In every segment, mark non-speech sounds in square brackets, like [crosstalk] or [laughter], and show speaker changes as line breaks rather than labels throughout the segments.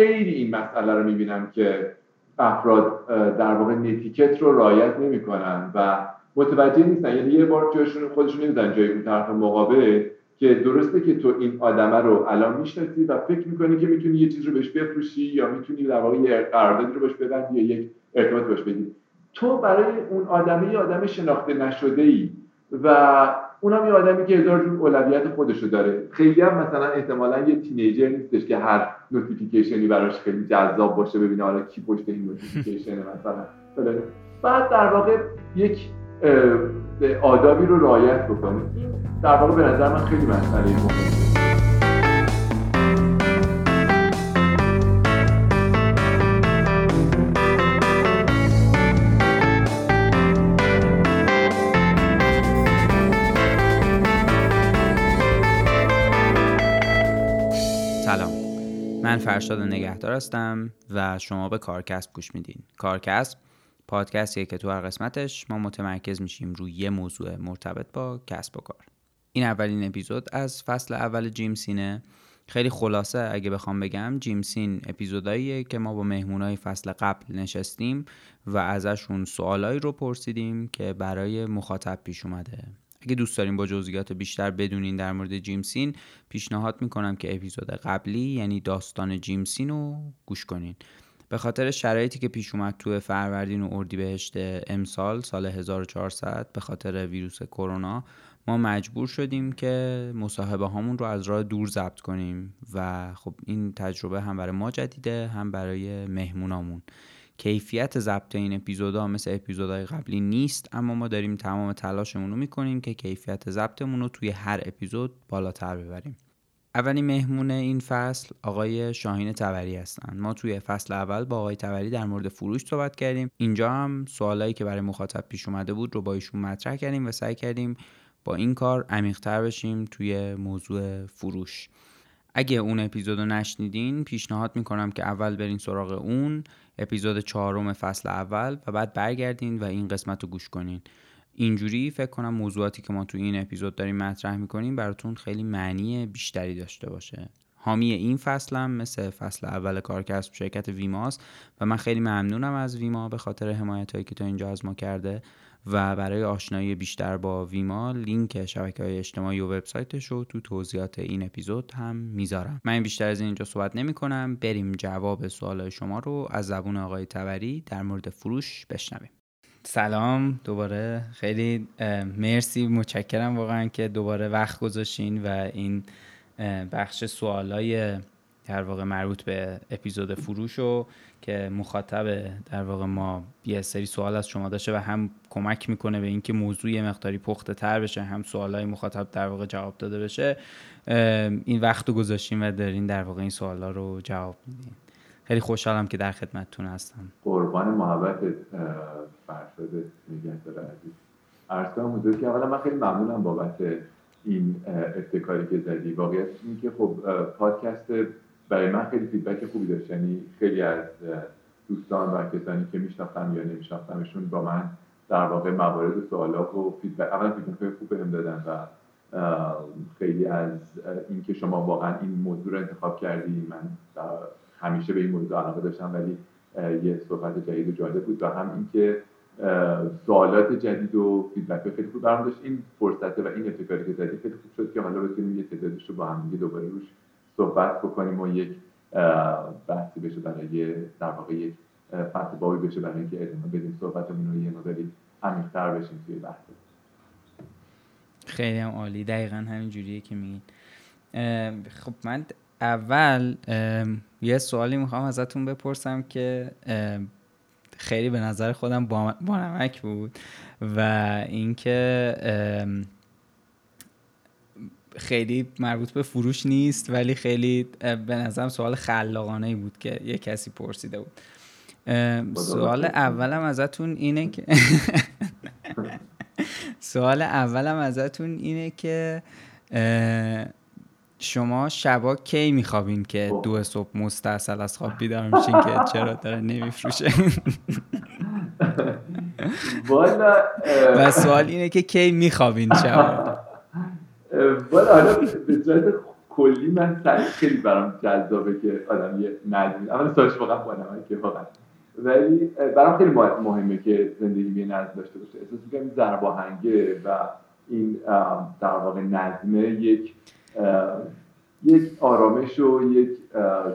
خیلی این مسئله رو می‌بینم که افراد در واقع نتیکت رو رعایت نمی‌کنن و متوجه نیستن. یعنی یه بار جایشون خودشون نمیدن جای اون طرف مقابل که درسته که تو این آدمه رو الان می‌شناسی و فکر می‌کنی که می‌تونی یه چیز رو بهش بفروشی یا می‌تونی در واقع یه قراردادی رو بهش ببندی یا یک ارتباط بهش بدی. تو برای اون آدمه یه آدم شناخته نشده ای و اونم یه آدمی که هزار جور اولویت خودشو داره. خیلی هم مثلا احتمالا یه تینیجر نیستش که هر نوتیفیکیشنی براش خیلی جذاب باشه ببینه حالا کی پشت این نوتیفیکیشن مثلا. بعد در واقع یک آدابی رو رعایت بکنه. در واقع به نظر من خیلی مسئله مهمه.
فرشاد نگهدار هستم و شما به کارکسب گوش میدین. کارکسب پادکستیه که تو هر قسمتش ما متمرکز میشیم روی یه موضوع مرتبط با کسب و کار. این اولین اپیزود از فصل اول جیم سینه. خیلی خلاصه اگه بخوام بگم جیم سین اپیزوداییه که ما با مهمونای فصل قبل نشستیم و ازشون سوالایی رو پرسیدیم که برای مخاطب پیش اومده. اگه دوست داریم با جزئیات بیشتر بدونین در مورد جیمسین پیشنهاد می‌کنم که اپیزود قبلی یعنی داستان جیمسین رو گوش کنین. به خاطر شرایطی که پیش اومد تو فروردین و اردیبهشت امسال سال 1400 به خاطر ویروس کرونا ما مجبور شدیم که مصاحبه هامون رو از راه دور ضبط کنیم و خب این تجربه هم برای ما جدیده هم برای مهمونامون. کیفیت ضبط این اپیزودا مثل اپیزودهای قبلی نیست اما ما داریم تمام تلاشمون رو می‌کنیم که کیفیت ضبطمون رو توی هر اپیزود بالاتر ببریم. اولین مهمون این فصل آقای شاهین تبری هستن. ما توی فصل اول با آقای تبری در مورد فروش صحبت کردیم. اینجا هم سوالایی که برای مخاطب پیش اومده بود رو با ایشون مطرح کردیم و سعی کردیم با این کار عمیقتر بشیم توی موضوع فروش. اگه اون اپیزود رو نشنیدین پیشنهاد می‌کنم که اول برین سراغ اون. اپیزود چهارم فصل اول و بعد برگردین و این قسمت رو گوش کنین. اینجوری فکر کنم موضوعاتی که ما تو این اپیزود داریم مطرح می‌کنیم براتون خیلی معنی بیشتری داشته باشه. حامی این فصلم مثل فصل اول کارکسب شرکت ویماست و من خیلی ممنونم از ویما به خاطر حمایت هایی که تا اینجا از ما کرده. و برای آشنایی بیشتر با ویما لینک شبکه های اجتماعی و وبسایتش رو تو توضیحات این اپیزود هم می‌ذارم. من بیشتر از اینجا صحبت نمی کنم بریم جواب سوال شما رو از زبون آقای تبری در مورد فروش بشنویم. سلام. دوباره خیلی مرسی. متشکرم واقعا که دوباره وقت گذاشتین و این بخش سوالای در واقع مربوط به اپیزود فروش رو که مخاطب در واقع ما یه سری سوال از شما داشته و هم کمک می‌کنه به اینکه موضوع یه مقداری پخته تر بشه هم سوالای مخاطب در واقع جواب داده بشه این وقت رو گذاشتیم و دارین در واقع این سوالا رو جواب میدین. خیلی خوشحالم که در خدمتتون هستم.
قربان محبت فرشاد نگهدار عزیز. عرض کنم که اولا من خیلی ممنونم بابت این ابتکاری که زدی. واقعیت اینه که خب پادکست برای من خیلی فیدبک خوبی داشت. یعنی خیلی از دوستان و کسانی که میشناختم یا نمیشناختمشون با من در واقع موارد و سوالات و فیدبک اولا فیدبک خوب بهم دادن و خیلی از اینکه شما واقعا این موضوع رو انتخاب کردی. من همیشه به این موضوع علاقه داشتم ولی یه صحبت جدید و جالب بود و هم اینکه سوالات جدید و فیدبک خیلی خوب برام داشت. این فرصت و این ابتکاری که زدی خیلی خوب شد که حالا بتونیم یه تعدادش رو با هم دوباره روش صحبت بکنیم و یک بحثی بشه برای در واقع یک بابی بشه برای اینکه ادامه بدیم. صحبتمون رو یه مقداری عمیق‌تر بشیم توی بحث.
خیلی هم عالی. دقیقا همین جوریه که میگین. خب من اول یه سوالی می‌خوام ازتون بپرسم که خیلی به نظر خودم بانمک بود و اینکه خیلی مربوط به فروش نیست ولی خیلی به نظرم سوال خلاقانه ای بود که یه کسی پرسیده بود. [laughs] سوال اولم ازتون اینه که سوال اولم ازتون اینه که شما شبا کی میخوابین که خب. دو صبح مستاصل از خواب بیدار میشین که چرا داره نمیفروشه؟ [laughs] و سوال اینه که کی میخوابین شبا؟ [laughs]
والا حالا به صورت کلی من سعی خیلی برام جذابه که آدم یه نظمی اول سالش واقعا با که واقعا. ولی برام خیلی مهمه که زندگی یه نظم داشته باشه. احساس می‌کنم زرباهنگه و این در واقع نظمه یک یک آرامش و یک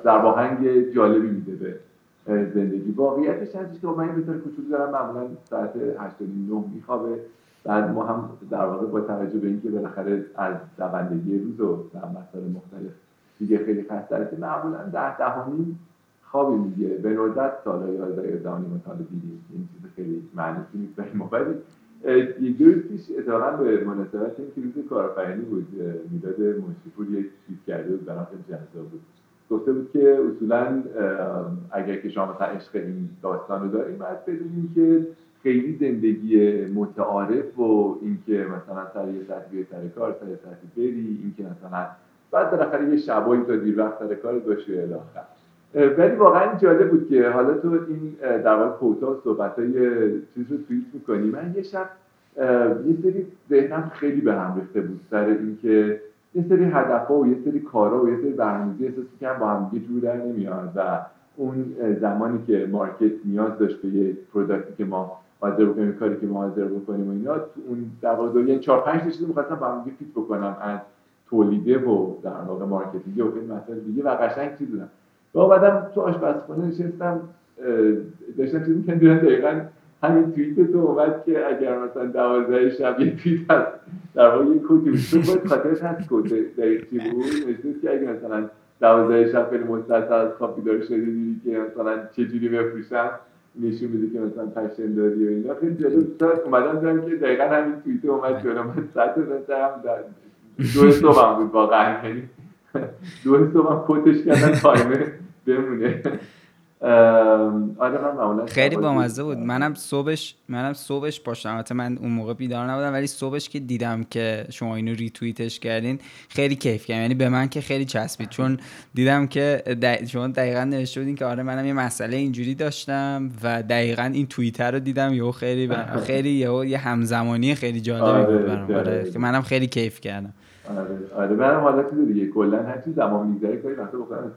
زرباهنگ جالبی میده به زندگی. واقعیتش هستش که من این طور کوچولو دارم. معمولا ساعت 8 9 میخوابه. بعد ما هم در واقع با توجه به اینکه بالاخره از دوندگی روز و در مسائل مختلف دیگه خیلی خسته معمولا ده دهمین خوابی میگه به ندرت سال 11 11 نیم سال دیدیم این چیز خیلی معنیسی نیست برای ما. ولی یک دو پیش اتفاقا به مناسبت این که روز کارآفرینی بود می‌داد منشیپور یک چیز کرده بود برام خیلی جذاب بود. گفته بود که اصولا اگر که شما مثلا عشق این داستان رو داریم باید بدونیم که خیلی زندگی متعارف و اینکه مثلا سر یه ساعت سر کار سر ساعتی بری اینکه مثلا بعد بالاخره یه شبایی تا دیر وقت سر کار باشی الاخر. ولی واقعا جالب بود که حالا تو این در واقع کوتا و صحبت های چیز رو توییت می‌کنی. من یه شب یه سری ذهنم خیلی به هم ریخته بود سر اینکه یه سری هدف و یه سری کارا و یه سری برنامه‌ریزی احساس می‌کردم با هم دیگه جور در نمیاد و اون زمانی که market نیاز داشت به یه product ی که ما حاضر بکنیم کاری که ما حاضر بکنیم و اینا تو اون واقع یعنی 4 5 تا چیز می‌خواستم با هم fit بکنم از تولیده و در واقع marketing و این مسائل دیگه و قشنگ چیز بودم. و بعدم تو آشپزخونه نشستم داشتم چیز می‌کردم دقیقاً همین توییته اومد که اگر مثلا دوازده شب یه توییت هست در واقع یه quote ی بود. تو باید خاطرش هست quote دقیق چی بود؟ نشید که اگه مثلا دوازده شب خیلی مستثر از خواب بیدار شده دیدی که مثلا چجوری بفروشم؟ نشون میده که مثلا پشن داری و اینا. خیلی جالب. اومدم دیدم که دقیقا همین توییت اومد جلو من. ساعت بزنم در دو صبح بود واقعا. یعنی دو صبح هم کوتش کردن تایمر بمونه. آره
خیلی بامزه بود. منم صبحش منم صبحش پاشتم من اون موقع بیدار نبودم ولی صبحش که دیدم که شما اینو ریتویتش کردین خیلی کیف کردم. یعنی به من که خیلی چسبید. چون دیدم که شما دقیقا نوشته بودین که آره منم یه مسئله اینجوری داشتم و دقیقا این توییتر رو دیدم. یهو خیلی [laughs] خیلی یه همزمانی خیلی جالبی بود برام. آره منم خیلی کیف کردم.
آره آره. منم حالت دیگه کلا هر چی زمان میگذره. کاری وقتا بکنم.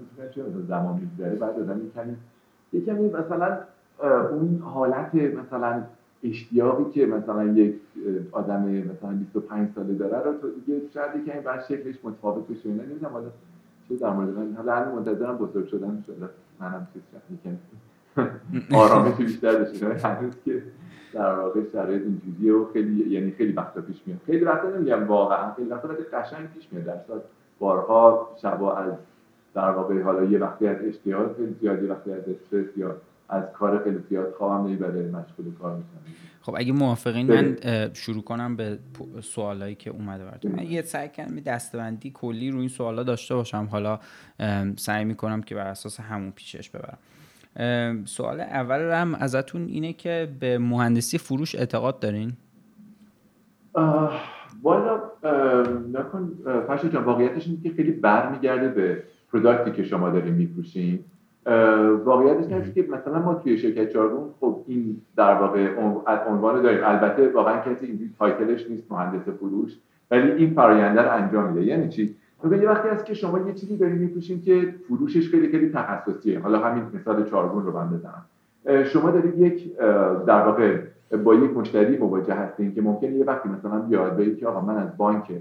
زمان میگذره؟ بعد آدم کمی یه کمی مثلا اون حالت مثلا اشتیاقی که مثلا یک آدم مثلا 25 ساله داره رو تو دیگه شاید یکمی بعد شکلش متفاوت بشه اینا نمی‌دونم حالا چه در مورد من. حالا الان منتظرم بزرگ شدن شده منم چیز یکم [laughs] آرامش بیشتر بشه. هنوز که در واقع شرایط اینجوریه و خیلی یعنی خیلی وقتا پیش میاد. خیلی وقتا نمیگم واقعا خیلی وقتا قشنگ پیش میاد. در بارها شبا از در واقع حالا یه وقتی از اشتیاق خیلی زیادی وقتی از استرس یا از کار خیلی زیاد خوابم نمی‌بره مشغول کار میشم
خب اگه موافقین من شروع کنم به سوالایی که اومده براتون. من یه سعی کردم دستبندی کلی رو این سوالا داشته باشم. حالا سعی می‌کنم که بر اساس همون پیشش ببرم. سوال اول هم ازتون اینه که به مهندسی فروش اعتقاد دارین؟
والا نکن پاشا جان واقعیتش اینه که خیلی برمیگرده به پروداکتی که شما دارین میفروشین واقعیتش اینه که مثلا ما توی شرکت جارگون خب این در واقع عنوان داریم. البته واقعا کسی این تایتلش نیست مهندس فروش ولی این فراینده رو انجام میده. یعنی چی؟ مثلا یه وقتی هست که شما یه چیزی دارین میپوشین که فروشش خیلی خیلی تخصصیه. حالا همین مثال چارگون رو من بزنم. شما دارید یک در واقع با یک مشتری مواجه هستین که ممکنه یه وقتی مثلا بیاد بگید که آقا من از بانک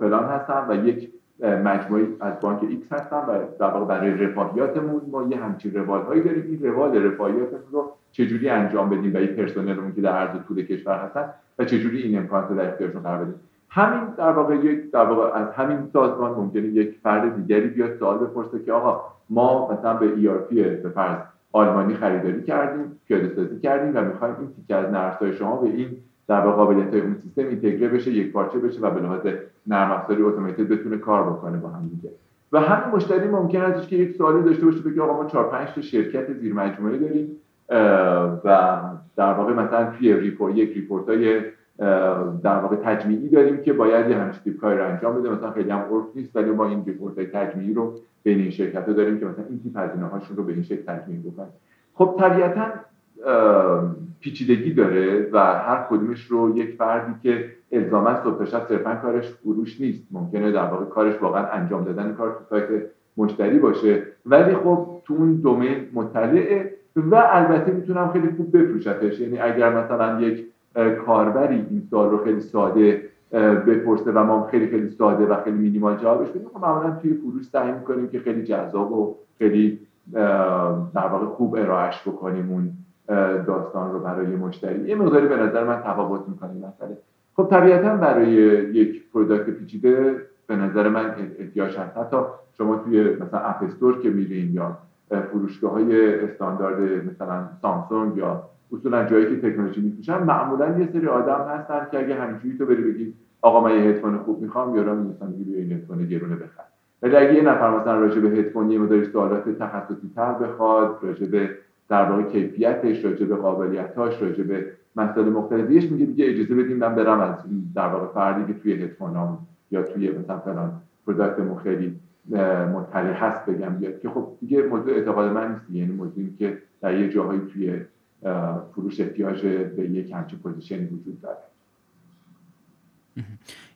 فلان هستم و یک مجموعی از بانک X هستم و در واقع برای رفاهیاتمون ما یه همچین روال هایی داریم. این روال رفاهیاتمون رو چجوری انجام بدیم و این پرسنلمون که در عرض طول کشور هستن و چجوری این امکانات رو در اختیارشون قرار بدیم. همین در واقع یک در واقع از همین سازمان ممکنه یک فرد دیگری بیاد سوال بپرسه که آقا ما مثلا یه ERP به فرض آلمانی خریداری کردیم پیاده سازی کردیم و می‌خوایم این تیکه از نرم‌افزارهای شما به این در واقع قابلیت های اون سیستم integrate بشه یک پارچه بشه و به لحاظ نرم افزاری اتوماتیک بتونه کار بکنه با هم دیگه. و همین مشتری ممکن است که یک سوالی داشته باشه بگه آقا ما 4 5 تا شرکت زیر مجموعه داریم و در واقع مثلا توی report یک report های در واقع تجمیعی داریم که باید یه همچین تیپ کاری رو انجام بده. مثلا خیلی هم عرف نیست ولی ما این report های تجمیعی رو بین این شرکت داریم که مثلا این تیپ هزینه هاشون رو به این شکل تجمیع بکنیم خب طبیعتا پیچیدگی داره و هر کدومش رو یک فردی که الزاما صبح شب صرفا کارش فروش نیست. ممکنه در واقع کارش واقعا انجام دادن کار تو سایت مشتری باشه. ولی خب تو اون دومین مطلعه و البته می‌تونم خیلی خوب بفروشتش. یعنی اگر مثلا یک کاربری این سوال رو خیلی ساده بپرسه و ما خیلی خیلی ساده و خیلی مینیمال جوابش بدیم خب معمولا توی فروش سعی می‌کنیم که خیلی جذاب و خیلی در واقع خوب ارائهش بکنیم اون داستان رو برای مشتری. یه مقداری به نظر من تفاوت می‌کنه مسئله. خب طبیعتا برای یک product پیچیده به نظر من احتیاج هست. حتی شما توی مثلا app که میرین یا فروشگاه های استاندارد مثلا سامسونگ یا اصولا جایی که تکنولوژی میفروشن معمولا یه سری آدم هستن که اگه همینجوری تو بری بگی آقا من یه هدفون خوب می‌خوام یا مثلا میگی این هدفون گرونه بخر ولی اگه یه نفر مثلا راجع به هدفون یه مقداری سوالات تخصصی تر بخواد راجع به در واقع کیفیتش راجع به قابلیتاش راجع به مسائل مختلفیش میگه دیگه اجازه بدیم من برم از در واقع فردی که توی هدفونام یا توی مثلا فلان product خیلی مطلع هست بگم بیاد که خب دیگه موضوع اعتقاد من نیست یعنی موضوعی که در یه جاهایی توی فروش احتیاج به یک همچین position ی وجود داره.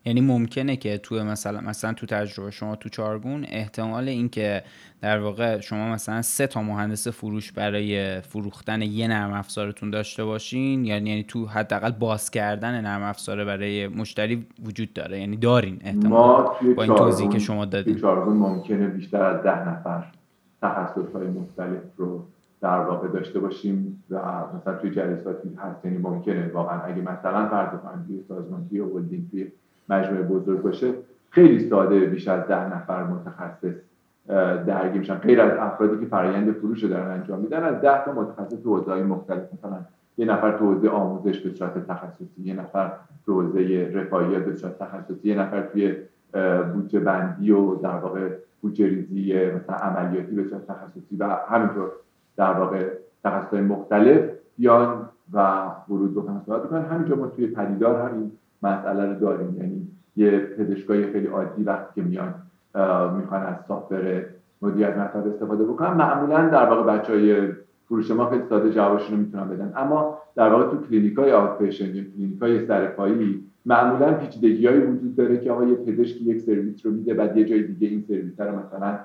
یعنی ممکنه که تو مثلا مثلا تو تجربه شما تو چارگون احتمال اینکه در واقع شما مثلا سه تا مهندس فروش برای فروختن یه نرم افزارتون داشته باشین یعنی یعنی تو حداقل باز کردن نرم افزار برای مشتری وجود داره. یعنی دارین احتمال
ما
با این توضیحی که شما دادین.
چارگون ممکنه بیشتر از ده نفر تخصص های مختلف رو در واقع داشته باشیم و مثلا توی جلساتی هست. یعنی ممکنه واقعا اگه مثلا فرض کنیم توی سازمانی و توی مجموعه بزرگ باشه خیلی ساده بیش از ده نفر متخصص درگیر میشن. غیر از افرادی که فرایند فروش رو دارن انجام میدن از ده تا متخصص تو حوزه‌های مختلف. مثلا یه نفر تو حوزه آموزش به صورت تخصصی یه نفر تو حوزه رفاهیات به صورت تخصصی یه نفر توی بودجه بندی و در واقع بودجه ریزی مثلا عملیاتی به صورت تخصصی و همینطور در واقع تخصص مختلف بیان و ورود بکنن صحبت بکنن. همینجا ما توی پدیدار همین مسئله رو داریم. یعنی یه پزشکای خیلی عادی وقتی که میان می‌خوان از software مدیریت مطلب استفاده بکنن معمولا در واقع بچه های فروش ما خیلی ساده جوابشون رو می‌تونن بدن. اما در واقع تو کلینیک های outpatient یا کلینیک های سرپایی معمولا پیچیدگی وجود داره که آقا یه پزشک یک سرویس رو میده بعد یه جای دیگه این سرویس رو مثلا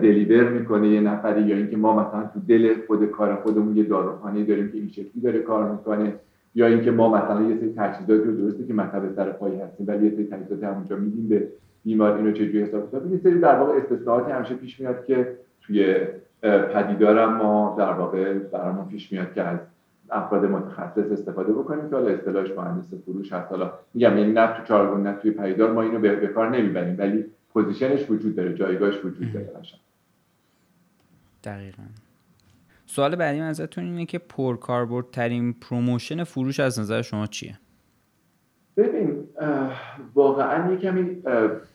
deliver می‌کنه یه نفری یا اینکه ما مثلا تو دل خود کار خودمون یه داروخانه داریم که این شکلی داره کار می‌کنه. یا اینکه ما مثلا یه سری تجهیزات رو درسته که مطب سر پایی هستیم ولی یه سری تجهیزات همونجا میدیم به بیمار اینو چجوری حساب کتاب یه سری در واقع استثناءاتی همیشه پیش میاد که توی پدیدارم ما در واقع برامون پیش میاد که از افراد متخصص استفاده بکنیم که حالا اصطلاحش مهندس فروش هست. حالا میگم یعنی نه تو چارگون نه توی پدیدار ما اینو به کار نمی‌بریم ولی پوزیشنش وجود داره جایگاهش وجود داره.
دقیقا. سوال بعدی من ازتون اینه که ترین promotion فروش از نظر شما چیه؟
ببین واقعا یه کمی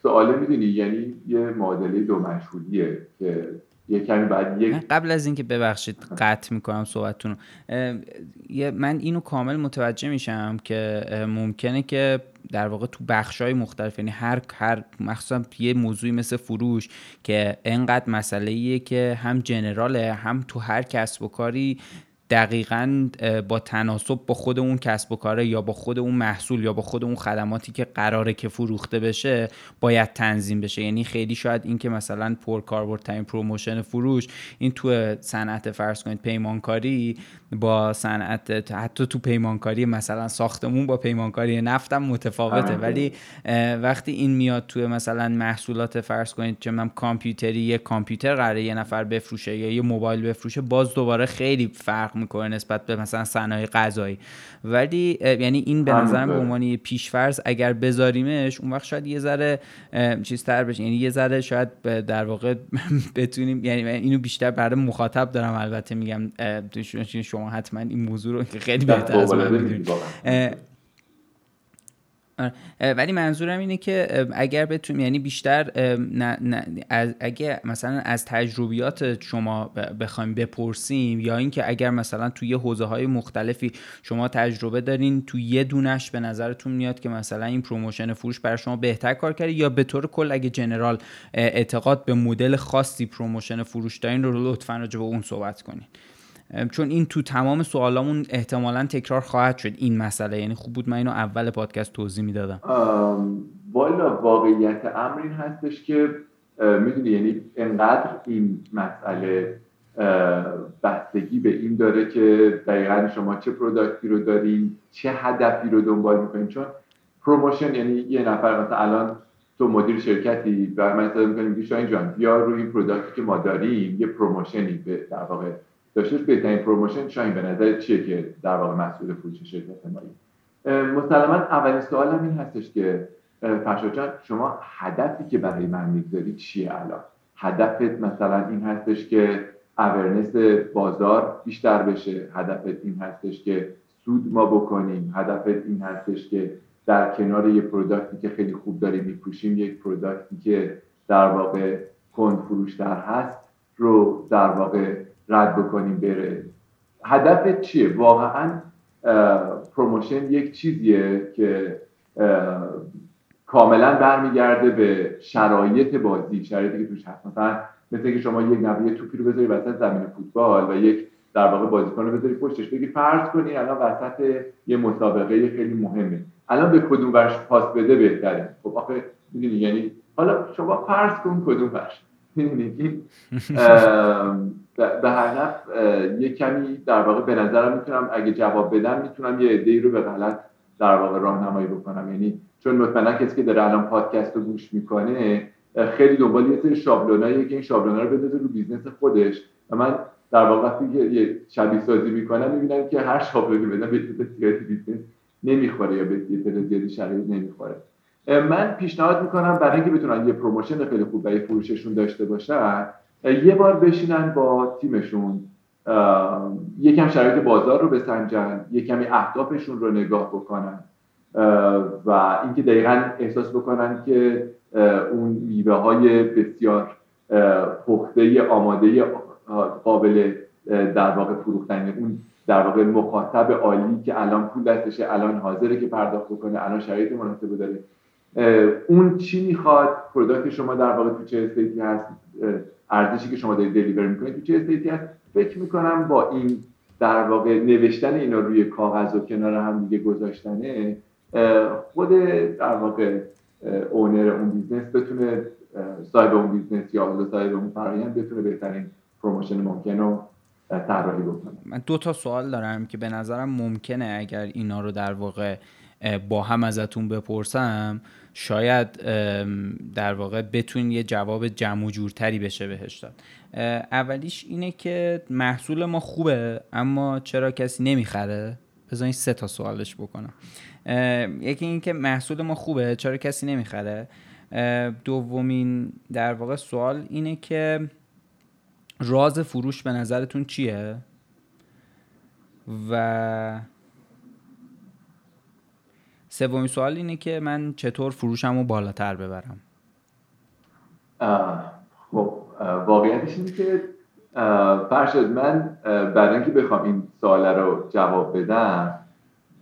سواله می‌دونی یعنی یه معادله دو مشهولیه که یه کمی بعد یک
قبل از اینکه ببخشید قطع می‌کنم صحبتتون من اینو کامل متوجه میشم که ممکنه که در واقع تو بخش های مختلف یعنی هر هر مخصوصا یه موضوعی مثل فروش که انقدر مسئله که هم general ه هم تو هر کسب و کاری دقیقا با تناسب با خود اون کسب و کاره یا با خود اون محصول یا با خود اون خدماتی که قراره که فروخته بشه باید تنظیم بشه. یعنی خیلی شاید این که مثلا پر کاربردترین promotion فروش این تو صنعت فرض کنید پیمانکاری با صنعت حتی تو پیمانکاری مثلا ساختمون با پیمانکاری نفتم متفاوته. ولی وقتی این میاد تو مثلا محصولات فرض کنید چه من کامپیوتری یه کامپیوتر قراره یه نفر بفروشه یا یه موبایل بفروشه باز دوباره خیلی فرق می‌کنه نسبت به مثلا صنایع غذایی. ولی یعنی این به نظرم به عنوان پیشفرض اگر بذاریمش اون وقت شاید یه ذره چیز تر بشه. یعنی یه ذره شاید در واقع [laughs] بتونیم یعنی اینو بیشتر برای مخاطب دارم البته میگم شما حتما این موضوع رو خیلی بهتر از من. ولی منظورم اینه که اگر بتونیم یعنی بیشتر اگر مثلا از تجربیات شما بخوایم بپرسیم یا اینکه اگر مثلا توی یه حوزه های مختلفی شما تجربه دارین توی یه دونش به نظرتون میاد که مثلا این promotion فروش برای شما بهتر کار کرده یا به طور کل اگه general اعتقاد به مدل خاصی promotion فروش دارین رو لطفا راجع به اون صحبت کنین. چون این تو تمام سوالامون احتمالا تکرار خواهد شد این مسئله. یعنی خوب بود من اینو اول پادکست توضیح می‌دادم.
والا واقعیت امر این هستش که می‌دونی یعنی انقدر این مسئله بستگی به این داره که دقیقا شما چه product ی رو دارین چه هدفی رو دنبال می‌کنین. چون promotion یعنی یه نفر مثلا الان تو مدیر شرکتی و من اصلا می‌کنیم که شاین جان بیا روی این product ی که ما داریم یه promotion ی به در واقع داشتش بهترین promotion شاین به نظر چیه که در واقع مسئول فروش شرکت مایی؟ مسلما اولین سوالم این هستش که فرشاد شما هدفی که برای من می‌گذاری چیه الان؟ هدفت مثلا این هستش که awareness بازار بیشتر بشه هدفت این هستش که سود ما بکنیم هدفت این هستش که در کنار یه product ی که خیلی خوب داریم می‌فروشیم یک product ی که در واقع کند فروشتر هست رو در واقع رد بکنیم بره. هدفت چیه؟ واقعا promotion یک چیزیه که کاملا برمیگرده به شرایط بازی شرایطی که توش هست. مثلا مثل که شما یک نوی توپی رو بذاری وسط زمین فوتبال و یک در واقع بازیکن رو بذاری پشتش بگی فرض کنی الان وسط یه مسابقه خیلی مهمه. الان به کدوم ورش پاس بده بهتره؟ خب آخه می‌دونی یعنی حالا شما فرض کن کدوم ورش. می‌دونی [laughs] به هر نحو یه کمی در واقع به نظرم می‌تونم اگه جواب بدم می‌تونم یه ایده رو به غلط در واقع راهنمایی بکنم. یعنی چون مطمئنا کسی که داره الان پادکست رو گوش می‌کنه خیلی دنبال یه سری شابلوناییه که این شابلونا رو بذاره رو business خودش. و من در واقع وقتی که یه شبیه سازی می‌کنم می‌بینم که هر شابلونی بدم به business نمی‌خوره یا به یه زیادی شرایط نمی‌خوره. من پیشنهاد می‌کنم برای اینکه بتونن یه promotion خیلی خوب برای فروششون داشته باشن یه بار بشینن با تیمشون یکم شرایط بازار رو بسنجن یه کمی اهدافشون رو نگاه بکنن و اینکه دقیقا احساس بکنن که اون میوه های بسیار پخته آماده قابل در واقع فروختن اون در واقع مخاطب عالی که الان پول دستشه الان حاضره که پرداخت بکنه الان شرایط مناسب داره. اون چی می‌خواد product شما در واقع تو چه state ی هست ارزشی که شما دارید deliver می‌کنید تو چه state ی هست فکر می‌کنم با این در واقع نوشتن اینا روی کاغذ و کنار هم دیگه گذاشتنه خود در واقع owner اون business بتونه صاحب اون business یا حالا صاحب اون فرایند بتونه بهترین promotion ممکن رو طراحی بکنه.
من دو تا سوال دارم که به نظرم ممکنه اگر اینا رو در واقع با هم ازتون بپرسم شاید در واقع بتون یه جواب جمع و جورتری بشه بهش داد. اولیش اینه که محصول ما خوبه اما چرا کسی نمی‌خره؟ بذارین سه تا سوالش بکنم. یکی اینکه محصول ما خوبه چرا کسی نمی‌خره؟ دومین در واقع سوال اینه که راز فروش به نظرتون چیه؟ و سومین سوال اینه که من چطور فروشم رو بالاتر ببرم؟
خب واقعیتش اینه که فرشد من برای اینکه بخوام این سوال رو جواب بدم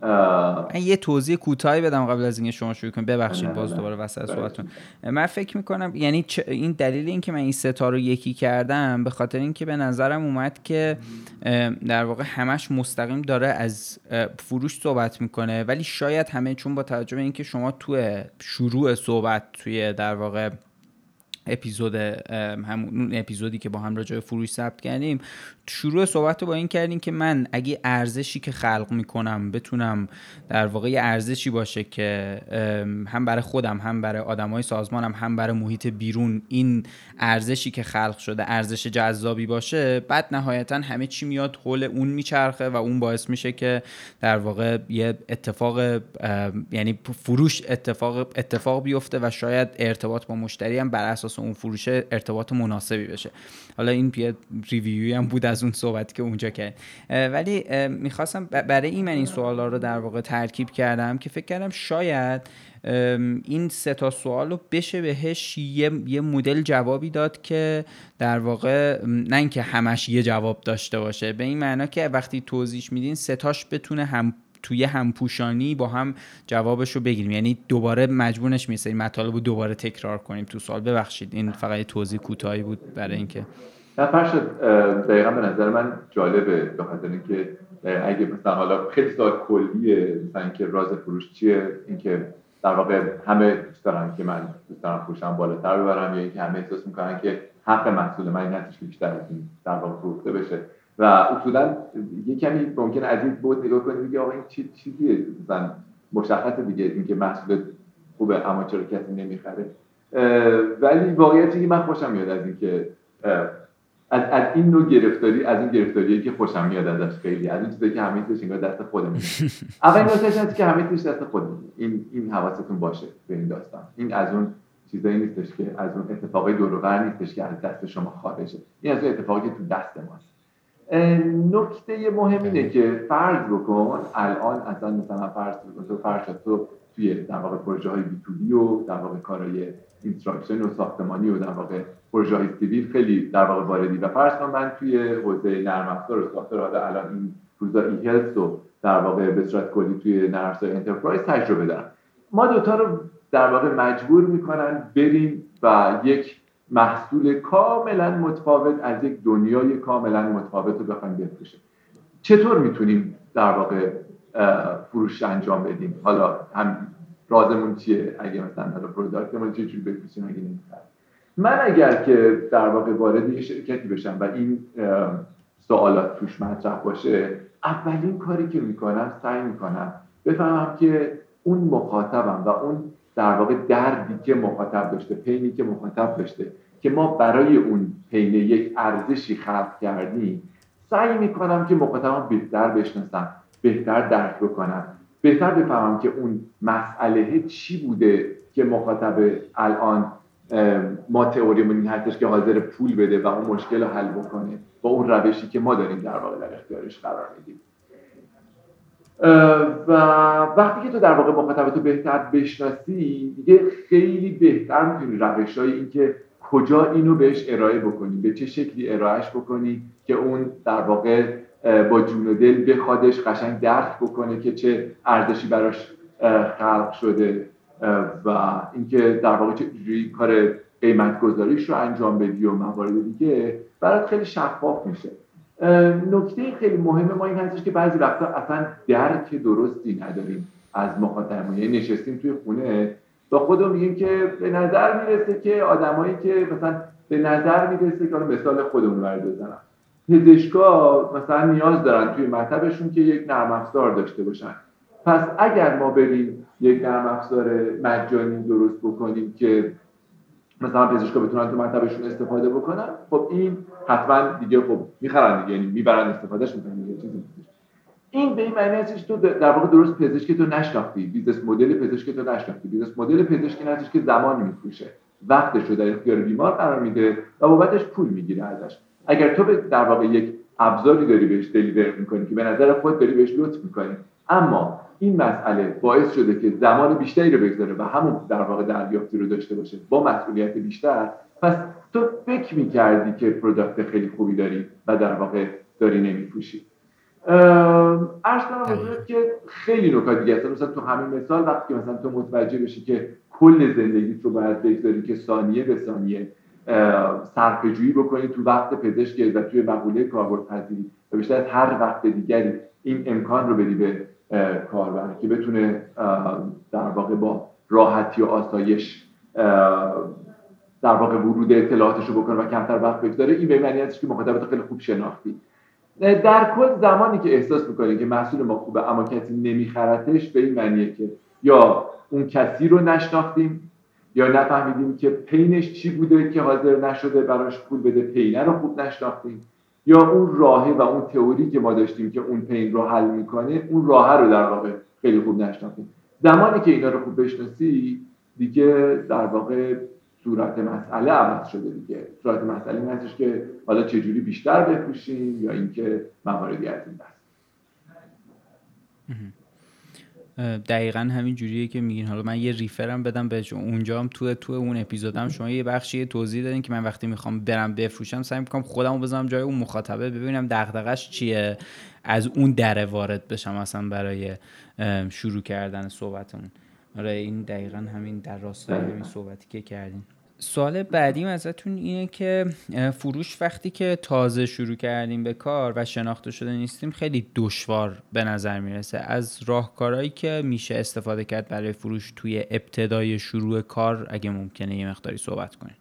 من یه توضیح کوتاهی بدم قبل از اینکه شما شروع کنید. ببخشید باز دوباره وسط صحبتتون. من فکر می‌کنم یعنی این دلیل اینکه من این ستا رو یکی کردم به خاطر اینکه به نظرم اومد که در واقع همش مستقیم داره از فروش صحبت می‌کنه. ولی شاید همه چون با توجه به اینکه شما تو شروع صحبت توی در واقع اپیزود همون اپیزودی که با هم راجع فروش ثبت کردیم شروع صحبت رو با این کردیم که من اگه ارزشی که خلق می‌کنم بتونم در واقع ارزشی باشه که هم برای خودم هم برای آدمای سازمانم هم برای محیط بیرون این ارزشی که خلق شده ارزش جذابی باشه بعد نهایتا همه چی میاد حول اون میچرخه و اون باعث میشه که در واقع یه اتفاق یعنی فروش اتفاق اتفاق بیفته و شاید ارتباط با مشتری هم بر اساس اون فروش ارتباط مناسبی بشه. حالا این یه ریویوی هم بود از اون صحبت که اونجا کرد. ولی می‌خواستم برای این من این سوالا رو در واقع ترکیب کردم که فکر کردم شاید این سه تا سوال رو بشه بهش یه, یه مدل جوابی داد که در واقع نه اینکه همش یه جواب داشته باشه. به این معنا که وقتی توضیح میدین ستاش بتونه هم توی همپوشانی با هم جوابش رو بگیریم. یعنی دوباره مجبورش میسه این مطالب رو دوباره تکرار کنیم تو سال ببخشید این فقط یه توضیح کوتاهی بود برای اینکه.
نه شد دقیقا به نظر من جالبه به خاطر اینکه اگه مثلا حالا خیلی سوال کلیه مثلا اینکه راز فروش چیه اینکه در واقع همه دوست دارن که من دوست دارم فروشم بالاتر ببرم یا اینکه همه احساس می‌کنن که حق محصول من این که بیشتر از این در واقع فروخته بشه. و اصولا یه کمی ممکن از این بود نگاه کنید بگی آقا این چی چیزیه؟ مثلا مشخص دیگه اینکه محصول خوبه اما چرا کسی نمی‌خره. ولی واقعیتی من خوشم میاد از اینکه از, از این نوع گرفتاری از این گرفتاریه که خوشم میاد ازش خیلی. از این چیزایی که همه چیزش انگار دست خودمون اول نکتهش هست که همه چیزش دست خودمون این این حواستون باشه به این داستان. این از اون چیزایی نیستش که از اون اتفاقی دور نیستش که از دست شما خارجه. این از اون اتفاقی که تو دست ماست. نکته مهم اینه که فرض بکن الان اصلا مثلا فرض بکن تو فرض تو توی در واقع پروژه های بی و در واقع کارهای اینستراکشن و ساختمانی و در واقع پروژه های سیویل خیلی در واقع واردی. و فرض من توی حوزه نرم افزار و ساختار الان این روزا ای هلت رو در واقع به صورت کلی توی نرم افزار انترپرایز تجربه دارم. ما دوتا رو در واقع مجبور می‌کنن بریم و یک محصول کاملا متفاوت از یک دنیای کاملا متفاوت رو بخوایم بفروشیم. چطور می‌تونیم در واقع فروش انجام بدیم؟ حالا هم رازمون چیه اگه مثلا حالا پروداکتمون چه جوری بفروشیم اگه من اگر که در واقع وارد یه شرکتی بشم و این سوالات توش مطرح باشه اولین کاری که می‌کنم سعی می‌کنم بفهمم که اون مخاطبم و اون در واقع دردی که مخاطب داشته پینی که مخاطب داشته که ما برای اون پینه یک ارزشی خلق کردیم سعی می‌کنم که مخاطبم بهتر بشناسم بهتر درک بکنم. بهتر بفهمم که اون مسئله چی بوده که مخاطب الان ما تئوریمون این هستش که حاضر پول بده و اون مشکل رو حل بکنه با اون روشی که ما داریم در واقع در اختیارش قرار میدیم. و وقتی که تو در واقع مخاطب تو بهتر بشناسی دیگه خیلی بهتر می‌تونی روش های این که کجا اینو بهش ارائه بکنی به چه شکلی ارائهش بکنی که اون در واقع با جون و دل بخوادش قشنگ درک بکنه که چه ارزشی براش خلق شده. و اینکه در واقع چجوری کار قیمت گذاریش رو انجام بدی و موارد دیگه برات خیلی شفاف میشه. نکته خیلی مهم ما این هستش که بعضی وقتا اصلا درک درستی نداریم از مخاطبمون یعنی نشستیم توی خونه. با خودمون میگیم که به نظر می‌رسه که آدمایی که مثلا به نظر می‌رسه که مثال خودمون برای بزنم پزشکا مثلا نیاز دارن توی مطبشون که یک نرم افزار داشته باشن. پس اگر ما بریم یک نرم افزار مجانی درست بکنیم که مثلا پزشکا بتونن تو مطبشون استفاده بکنن خب این حتما دیگه خب می‌خرن دیگه یعنی می‌برن استفادهش می‌کنن دیگه چیزی این به این معنی هستش تو در واقع درست پزشک تو نشناختی business model پزشک تو نشناختی. business model پزشکی هستش که زمان میفروشه. وقتش رو در اختیار بیمار قرار میده و بابتش پول می‌گیره ازش. اگر تو در واقع یک ابزاری داری بهش deliver می‌کنی که به نظر خود داری بهش لطف می‌کنی. اما این مسئله باعث شده که زمان بیشتری رو بگذاره و همون در واقع دریافتی رو داشته باشه. با مسئولیت بیشتر. پس تو فکر می‌کردی که پروداکت خیلی خوبی داری و در واقع داری نمیفروشی. ارز کنم که خیلی نکات دیگه هست مثلا تو همین مثال وقتی مثلا تو متوجه بشی که کل زندگیت رو باید بگذاری که ثانیه به ثانیه صرفه جویی بکنی تو وقت پزشک و توی مقوله کاربردپذیری و بیشتر از هر وقت دیگری این امکان رو بدی به کاربر که بتونه در واقع با راحتی و آسایش در واقع ورود اطلاعاتش رو بکنه و کمتر وقت بگذاره. این به معنی هستش که مخاطب خیلی خوب شناختی. در کل زمانی که احساس می‌کنی که محصول ما خوبه اما کسی نمیخرتش به این معنیه که یا اون کسی رو نشناختیم یا نفهمیدیم که پینش چی بوده که حاضر نشده براش پول بده پینه رو خوب نشناختیم. یا اون راهه و اون تئوری که ما داشتیم که اون پین رو حل می‌کنه اون راه رو در واقع خیلی خوب نشناختیم. زمانی که اینا رو خوب بشناسی دیگه در واقع صورت مسئله عوض شده دیگه. صورت مسئله این هستش که حالا چجوری بیشتر بفروشیم یا اینکه مواردی از این بحث
دقیقا همین جوریه که میگین. حالا من یه ریفرم بدم به اونجا هم تو تو اون اپیزودم شما یه بخشی توضیح دادین که من وقتی می‌خوام برم بفروشم سعی می‌کنم خودمو بزنم جای اون مخاطبه ببینم دغدغش چیه. از اون در وارد بشم اصلا برای شروع کردن صحبتمون. آره این دقیقا همین در راستای همین صحبتی که کردین. سوال بعدیم ازتون اینه که فروش وقتی که تازه شروع کردیم به کار و شناخته شده نیستیم خیلی دشوار به نظر می‌رسه. از راهکارهایی که میشه استفاده کرد برای فروش توی ابتدای شروع کار اگه ممکنه یه مقداری صحبت کنیم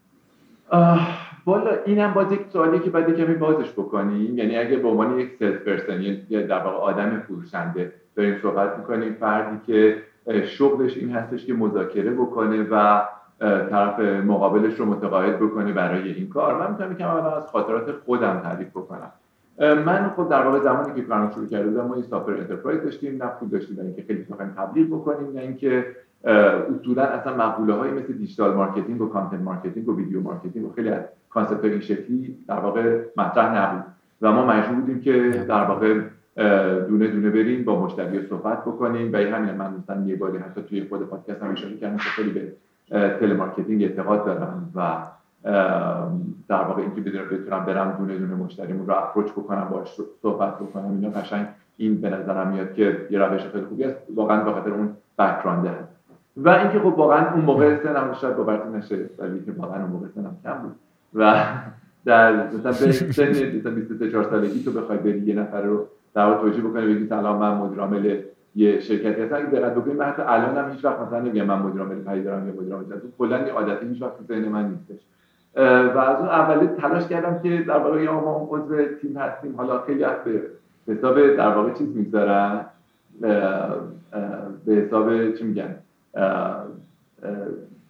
والا اینم باز یک سوالی که باید کمی بازش بکنیم. یعنی اگه به عنوان یک sales person یا در واقع آدم فروشنده داریم صحبت می‌کنیم فردی که شغلش این هستش که مذاکره بکنه و طرف مقابلش رو متقاعد بکنه برای این کار. من می‌تونم یکم از خاطرات خودم تعریف بکنم. من خود در واقع زمانی که کارم شروع کرده بودم ما یه software enterprise داشتیم نه پول داشتیم اینکه خیلی بخوایم تبلیغ بکنیم نه اینکه اصولا اصلا مقوله های مثل digital marketing و content marketing و video marketing و خیلی از concept این شکلی در واقع مطرح نبود. و ما مجبور بودیم که در واقع دونه دونه بریم با مشتری صحبت بکنیم. و همین من مثلا یه باری حتی توی خود پادکست هم اشاره کردم که خیلی به telemarketing اعتقاد دارم و در واقع اینکه بدونم بتونم برم دونه دونه مشتریمون رو approach بکنم باش صحبت بکنم اینا قشنگ این به نظرم میاد که یه روش خیلی خوبی است. واقعا به خاطر اون background و اینکه خب واقعا اون موقع سنم شاید باورتون نشه ولی که واقعا اون موقع سنم کم بود. و در مثلا به [laughs] سن مثلا 23 4 سالگی تو بخوای بری یه نفر رو در توجیه بکنی بگی سلام من مدیر عامل یه شرکتی هستن اگه دقت بکنید من حتی الان هم هیچ وقت مثلا نمیگم من مدیر عامل پدیدارم یا مدیر عامل کلا این عادتی هیچ وقت تو ذهن من نیستش. و از اون اولی تلاش کردم که در واقع یا ما عضو تیم هستیم. حالا خیلی از به حساب در واقع چیز می‌ذارن به حساب چی میگن؟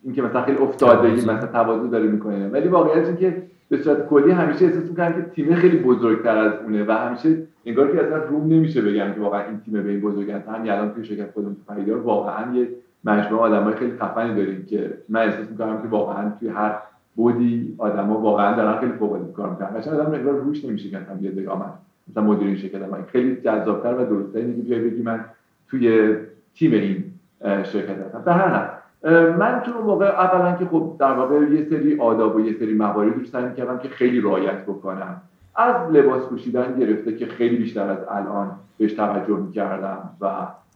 اینکه مثلا خیلی افتادگی مثلا تواضع داره می‌کنه. ولی واقعیت که به صورت کلی همیشه احساس می‌کنم که تیم خیلی بزرگتر از اونه و همیشه انگار که اصلا روم نمیشه بگم که واقعا این تیم به این بزرگن همین الان توی شرکت خودمون تو پدیدار واقعا یه مجموعه آدمای خیلی خفنی داریم که من احساس می‌کنم که واقعا توی هر بودی آدما واقعا دارن خیلی فوق العاده کار می‌کنن. مثلا آدم انگار روش نمیشه که مثلا بیاد بگه من مثلا مدیر این شرکت من خیلی جذابتر و درسته اینه که بیای بگی من توی تیم این شرکت هستم. به هر من تو اون موقع اولا که خب در واقع یه سری آداب و یه سری موارد رو سعی کردم که خیلی رعایت بکنم. از لباس پوشیدن گرفته که خیلی بیشتر از الان بهش توجه می‌کردم و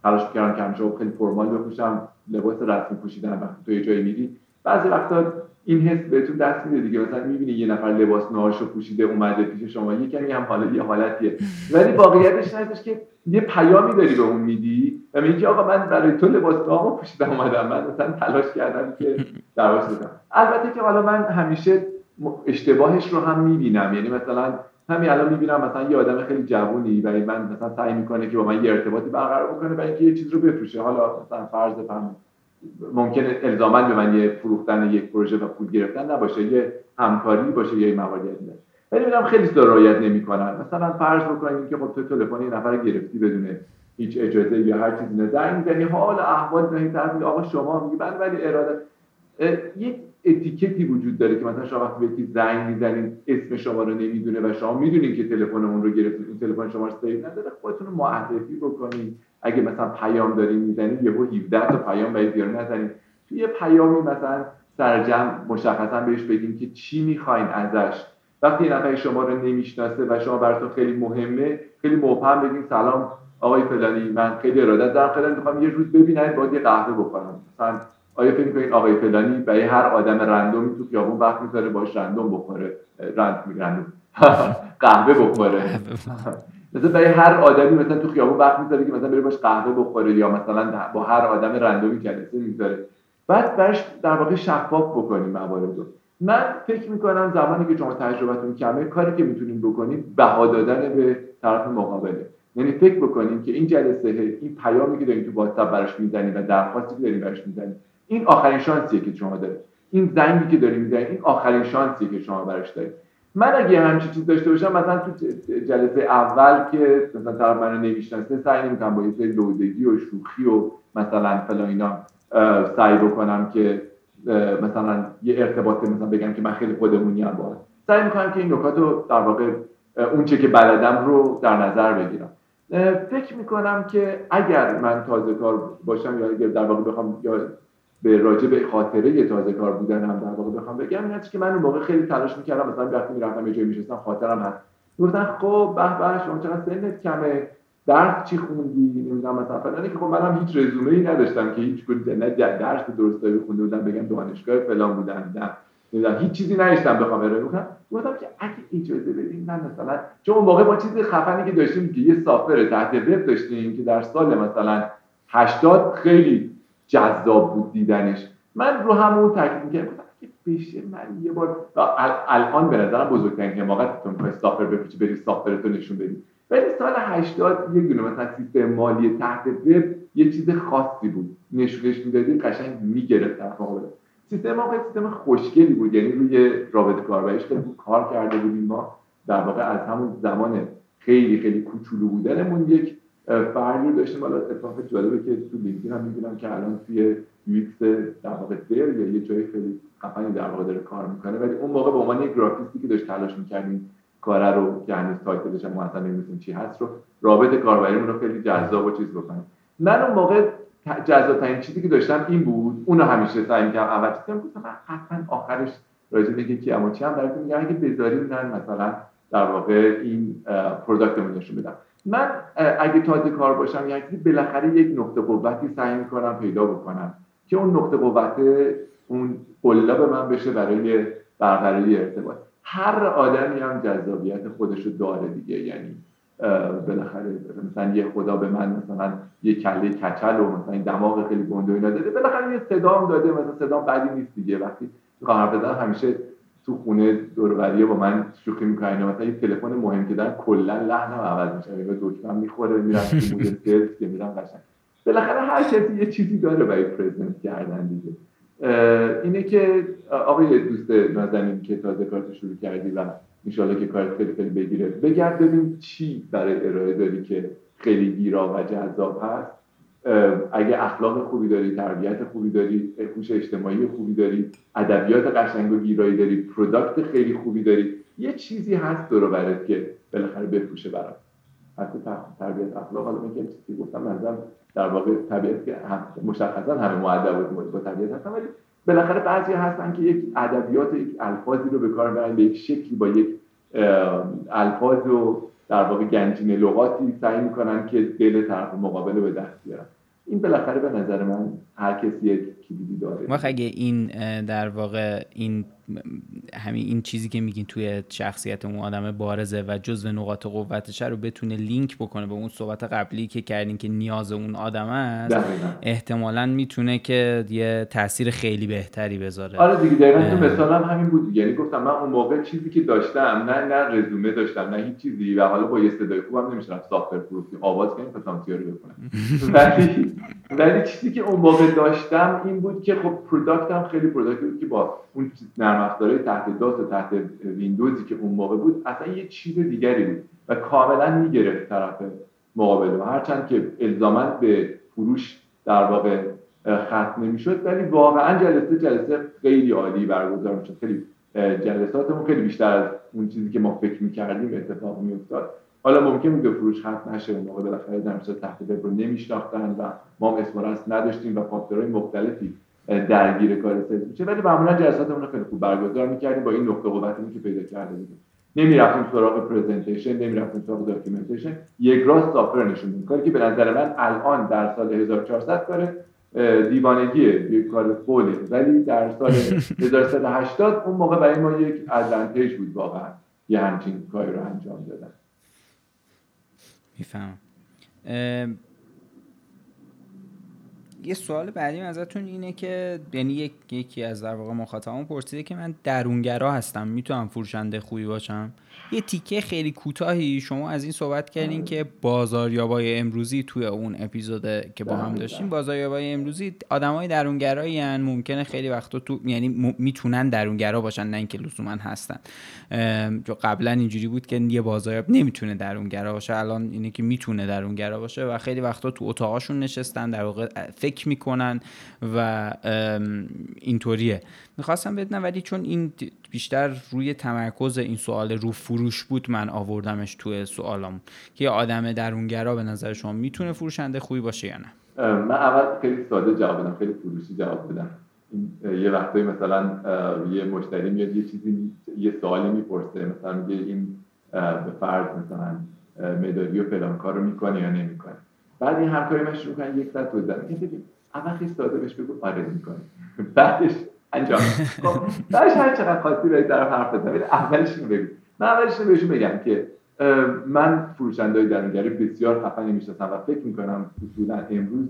تلاش می‌کردم که همیشه خیلی فرمال بپوشم لباس رسمی پوشیدن وقتی تو یه جایی میری. بعضی وقتا این حس بهتون دست میده دیگه مثلا می‌بینی یه نفر لباس نهاشو پوشیده اومده پیش شما یه کمی هم حالا یه حالتیه. ولی واقعیتش هستش که یه پیامی داری به اون میدی و میگی آقا من برای تو لباس نهامو پوشیدم اومدم من مثلا تلاش کردم که درواش بدم. البته که حالا من همیشه اشتباهش رو هم می‌بینم. یعنی مثلا همین الان می‌بینم مثلا یه آدم خیلی جوونی و من مثلا سعی می‌کنه که با من یه ارتباطی برقرار بکنه برای اینکه یه چیز رو بفروشه. حالا مثلا فرض فهم ممکنه الزاما به من یه فروختن یک پروژه و پول گرفتن نباشه یه همکاری باشه یه مواردی ولی میگم خیلی رعایت نمی‌کنن. مثلا فرض بکنید که خب تو تلفن یه نفر گرفتی بدون هیچ اجازه یا هر چیزی زنگ می‌زنی حال احوال این طرف آقا شما میگه بله ولی اراده. یک اتیکتی وجود داره که مثلا شما وقتی به زنگ می‌زنید اسم شما رو نمی‌دونه و شما می‌دونید که تلفن اون رو گرفتید اون تلفن شما رو سیو نداره خودتون رو معرفی بکنید اگه مثلا پیام دارین می‌زنید یهو 17 تا پیام به بیان نزنید توی یه پیامی مثلا سرجم مشخصا بهش بگیم که چی می‌خواین ازش. وقتی نفر شما رو نمی‌شناسه و شما براتون خیلی مهمه خیلی مبهم بگیم سلام آقای فلانی من خیلی ارادت دارم خیلی می‌خوام یه روز ببینید باید یه قهوه بخورم. مثلا آیا فکر می‌کنین آقای فلانی برای هر آدم رندومی تو خیابون وقت می‌ذاره باش رندوم بخوره؟ رند رندوم. [laughs] قهوه بخوره. مثلا برای هر آدمی مثلا تو خیابون وقت می‌ذاره که مثلا بره باش قهوه بخوره یا مثلا با هر آدم رندومی جلسه می‌ذاره. بعد برش در واقع شفاف بکنیم موارد رو من فکر می‌کنم زمانی که شما تجربتون کمه کاری که می‌تونیم بکنیم بها دادن به طرف مقابله. یعنی فکر بکنیم که این جلسه این پیامی که داریم تو واتساپ براش می‌زنیم و درخواستی که داریم براش می‌زنیم این آخرین شانسیه که شما دارید. این زنگی که داریم می‌زنید این آخرین شانسیه که شما براش دارید. من اگه همچین چیز داشته باشم مثلا تو جلسه اول که مثلا طرف منو نمی‌شناسه سعی نمی‌کنم با یه سری لودگی و شوخی و مثلا فلان اینا سعی بکنم که مثلا یه ارتباط مثلا بگم که من خیلی خودمونی هم باید سعی می‌کنم که این نکات رو در واقع اون چه که بلدم رو در نظر بگیرم. فکر می‌کنم که اگر من تازه کار باشم یا در واقع بخوام یا به راجع به خاطره تازه کار بودن هم در واقع بخوام بگم این که من اون موقع خیلی تلاش می‌کردم مثلا وقتی می‌رفتم یه جایی میشستم خاطرم هست. گفتن خب به به شما چقدر سنت کمه؟ درس چی خوندی؟ نمی‌دونم مثلا فلان. که خب منم هیچ رزومه ای نداشتم که هیچ نه درس درست خونده بودم بگم دانشگاه فلان بودم نه. نمی‌دونم هیچ چیزی نوشتم بخوام ارائه کنم گفتم که اگه اجازه بدین من مثلا چون موقع ما چیز خفنی که داشتیم که یه سافر تحت وب داشتیم که در سال مثلا 80 خیلی جذاب بود دیدنش. من رو همون تاکید می‌کردم. که بشه من یه بار الان به نظرم بزرگترین حماقت تو می‌خوای سافر بپیچی بری سافرتو نشون بدی. ولی سال 80 یه دونه مثلا سیستم مالی تحت وب یه چیز خاصی بود. نشونش می‌دادی قشنگ می‌گرفت در سیستم واقعا سیستم خوشگلی بود. یعنی روی رابطه کاربریش خیلی کار کرده بودیم. ما در واقع از همون زمان خیلی خیلی کوچولو بودنمون یک فرقی داشتیم. حالا اتفاق جالبه که تو لینکدین هم می‌بینم که الان توی یوکس در واقع در یا یه جای خیلی خفنی در واقع داره کار می‌کنه. ولی اون موقع به عنوان یک گرافیستی که داشت تلاش می‌کردیم کاره رو که هنوز تایتلش هم اصلا چی هست رو رابط کاربریمون رو خیلی جذاب و چیز بکنیم. من اون موقع جذاب ترین چیزی که داشتم این بود اونو همیشه سعی می‌کردم اول چیزی گفتم حتما آخرش راجع به کی اما چی هم براتون میگم اگه بذاریم من مثلا در واقع این پروداکتمون نشون بدم. من اگه تازه کار باشم یعنی بالاخره یک نقطه قوتی سعی می‌کنم پیدا بکنم که اون نقطه قوت اون به من بشه برای برقراری ارتباط. هر آدمی هم جذابیت خودشو داره دیگه یعنی بالاخره مثلا یه خدا به من مثلا یه کله کچل و مثلا دماغ خیلی گنده اینا داده. بالاخره یه صدام داده مثلا صدام بدی نیست دیگه. وقتی حرف بزنم همیشه تو خونه دوروریه با من شوخی می‌کنن. مثلا یه تلفن مهم که دارن کلا لحنم عوض میشه به دکتر می‌خوره میرم تو مود [laughs] که میرم قشنگ. بالاخره هر کسی یه چیزی داره برای پرزنت کردن دیگه. اینه که آقای دوست نازنین که تازه کارت شروع کردی و انشالله که کارت خیلی بگیره. بگرد ببین چی برای ارائه داری که خیلی گیرا و جذاب هست. اگه اخلاق خوبی داری تربیت خوبی داری هوش اجتماعی خوبی داری ادبیات قشنگ و گیرایی داری product خیلی خوبی داری یه چیزی هست دور و برت که بالاخره بفروشه برات. حتی تربیت اخلاق حالا میگم چیزی گفتم منظورم در واقع طبیعت که هم مشخصا همه مؤدب با طبیعت هستن ولی بالاخره بعضی هستن که یک ادبیات یک الفاظی رو به کار می‌برن به یک شکلی با یک الفاظ و در واقع گنجین لغاتی سعی می‌کنن که دل طرف مقابل به دست بیارن. این بالاخره به نظر من هر کسی یک کلیدی داره.
ما اگه این در واقع این همین این چیزی که میگین توی شخصیت اون آدم بارزه و جزء نقاط قوتش رو بتونه لینک بکنه به اون صحبت قبلی که کردین که نیاز اون آدم است احتمالا می‌تونه که یه تاثیر خیلی بهتری بذاره.
آره دیگه دقیقا تو مثالم همین بود. یعنی گفتم من اون موقع چیزی که داشتم نه نه رزومه داشتم نه هیچ چیزی و حالا با یه صدای خوبم نمیشم سافتور فروختی آواز کنیم پتانسیل رو بکنم [laughs] ولی ولی چیزی که اون موقع داشتم این بود که خب پروداکتم خیلی پروداکتی بود که با اون نرم افزارهای تحت داس و تحت ویندوزی که اون موقع بود اصلا یه چیز دیگری بود و کاملا می‌گرفت طرف مقابل و هرچند که الزاما به فروش در واقع ختم نمی‌شد ولی واقعا جلسه جلسه خیلی عالی برگزار می‌شد. خیلی جلساتمون خیلی بیشتر از اون چیزی که ما فکر می‌کردیم اتفاق میافتاد. حالا ممکن بود فروش ختم نشه اون موقع بالاخره در تحت وب رو نمیشناختن و ما هم اسم نداشتیم و فاکتورهای مختلفی درگیر کار سلز میشه. ولی معمولا جلساتمون رو خیلی خوب برگزار می‌کردیم با این نقطه قوتی که پیدا کرده بودیم. نمی‌رفتیم سراغ presentation نمی‌رفتیم سراغ documentation یک راست software نشون میدیم کاری که به نظر من الان در سال 1400 کار دیوانگیه یک کار fool ه. ولی در سال [laughs] 1180 اون موقع برای ما یک advantage بود واقعا یه همچین کاری رو انجام دادن.
می‌فهمم. یه سوال بعدی ازتون اینه که یعنی یکی از در واقع مخاطبان پرسیده که من درونگرا هستم می‌تونم فروشنده خوبی باشم؟ یه تیکه خیلی کوتاهی شما از این صحبت کردین آره. که بازاریابای امروزی توی اون اپیزود که با هم داشتیم بازاریابای امروزی آدمای درونگرایی هن ممکنه خیلی وقتا تو یعنی می‌تونن درونگرا باشن نه اینکه لزوما هستن. جو قبلا اینجوری بود که یه بازاریاب نمی‌تونه درونگرا باشه الان اینه که می‌تونه درونگرا باشه و خیلی وقتا تو اتاقاشون نشستن در واقع فکر می‌کنن و اینطوریه. می‌خواستم بدونم ولی چون این بیشتر روی تمرکز این سوال رو فروش بود من آوردمش توی سوالم که آدم درونگرا به نظر شما می‌تونه فروشنده خوبی باشه یا نه؟
من اول خیلی ساده جواب بدم خیلی فروشی جواب بدم. یه وقتایی مثلا یه مشتری میاد یه چیزی یه سوالی می‌پرسه. مثلا میگه این به فرض مثلا مداری و فلان کار رو می‌کنه یا نمی‌کنه. بعد این همکاری من شروع کنن یک ساعت توضیح میگه اول خیلی ساده بهش بگو آره می‌کنه بعدش انجام. خب هر چقدر خاصی به طرف حرف ولی اولش اینو بگو. من اولش بهشون بگم که من فروشنده های درونگری بسیار خفنی می‌شناسم و فکر می‌کنم اصولا امروز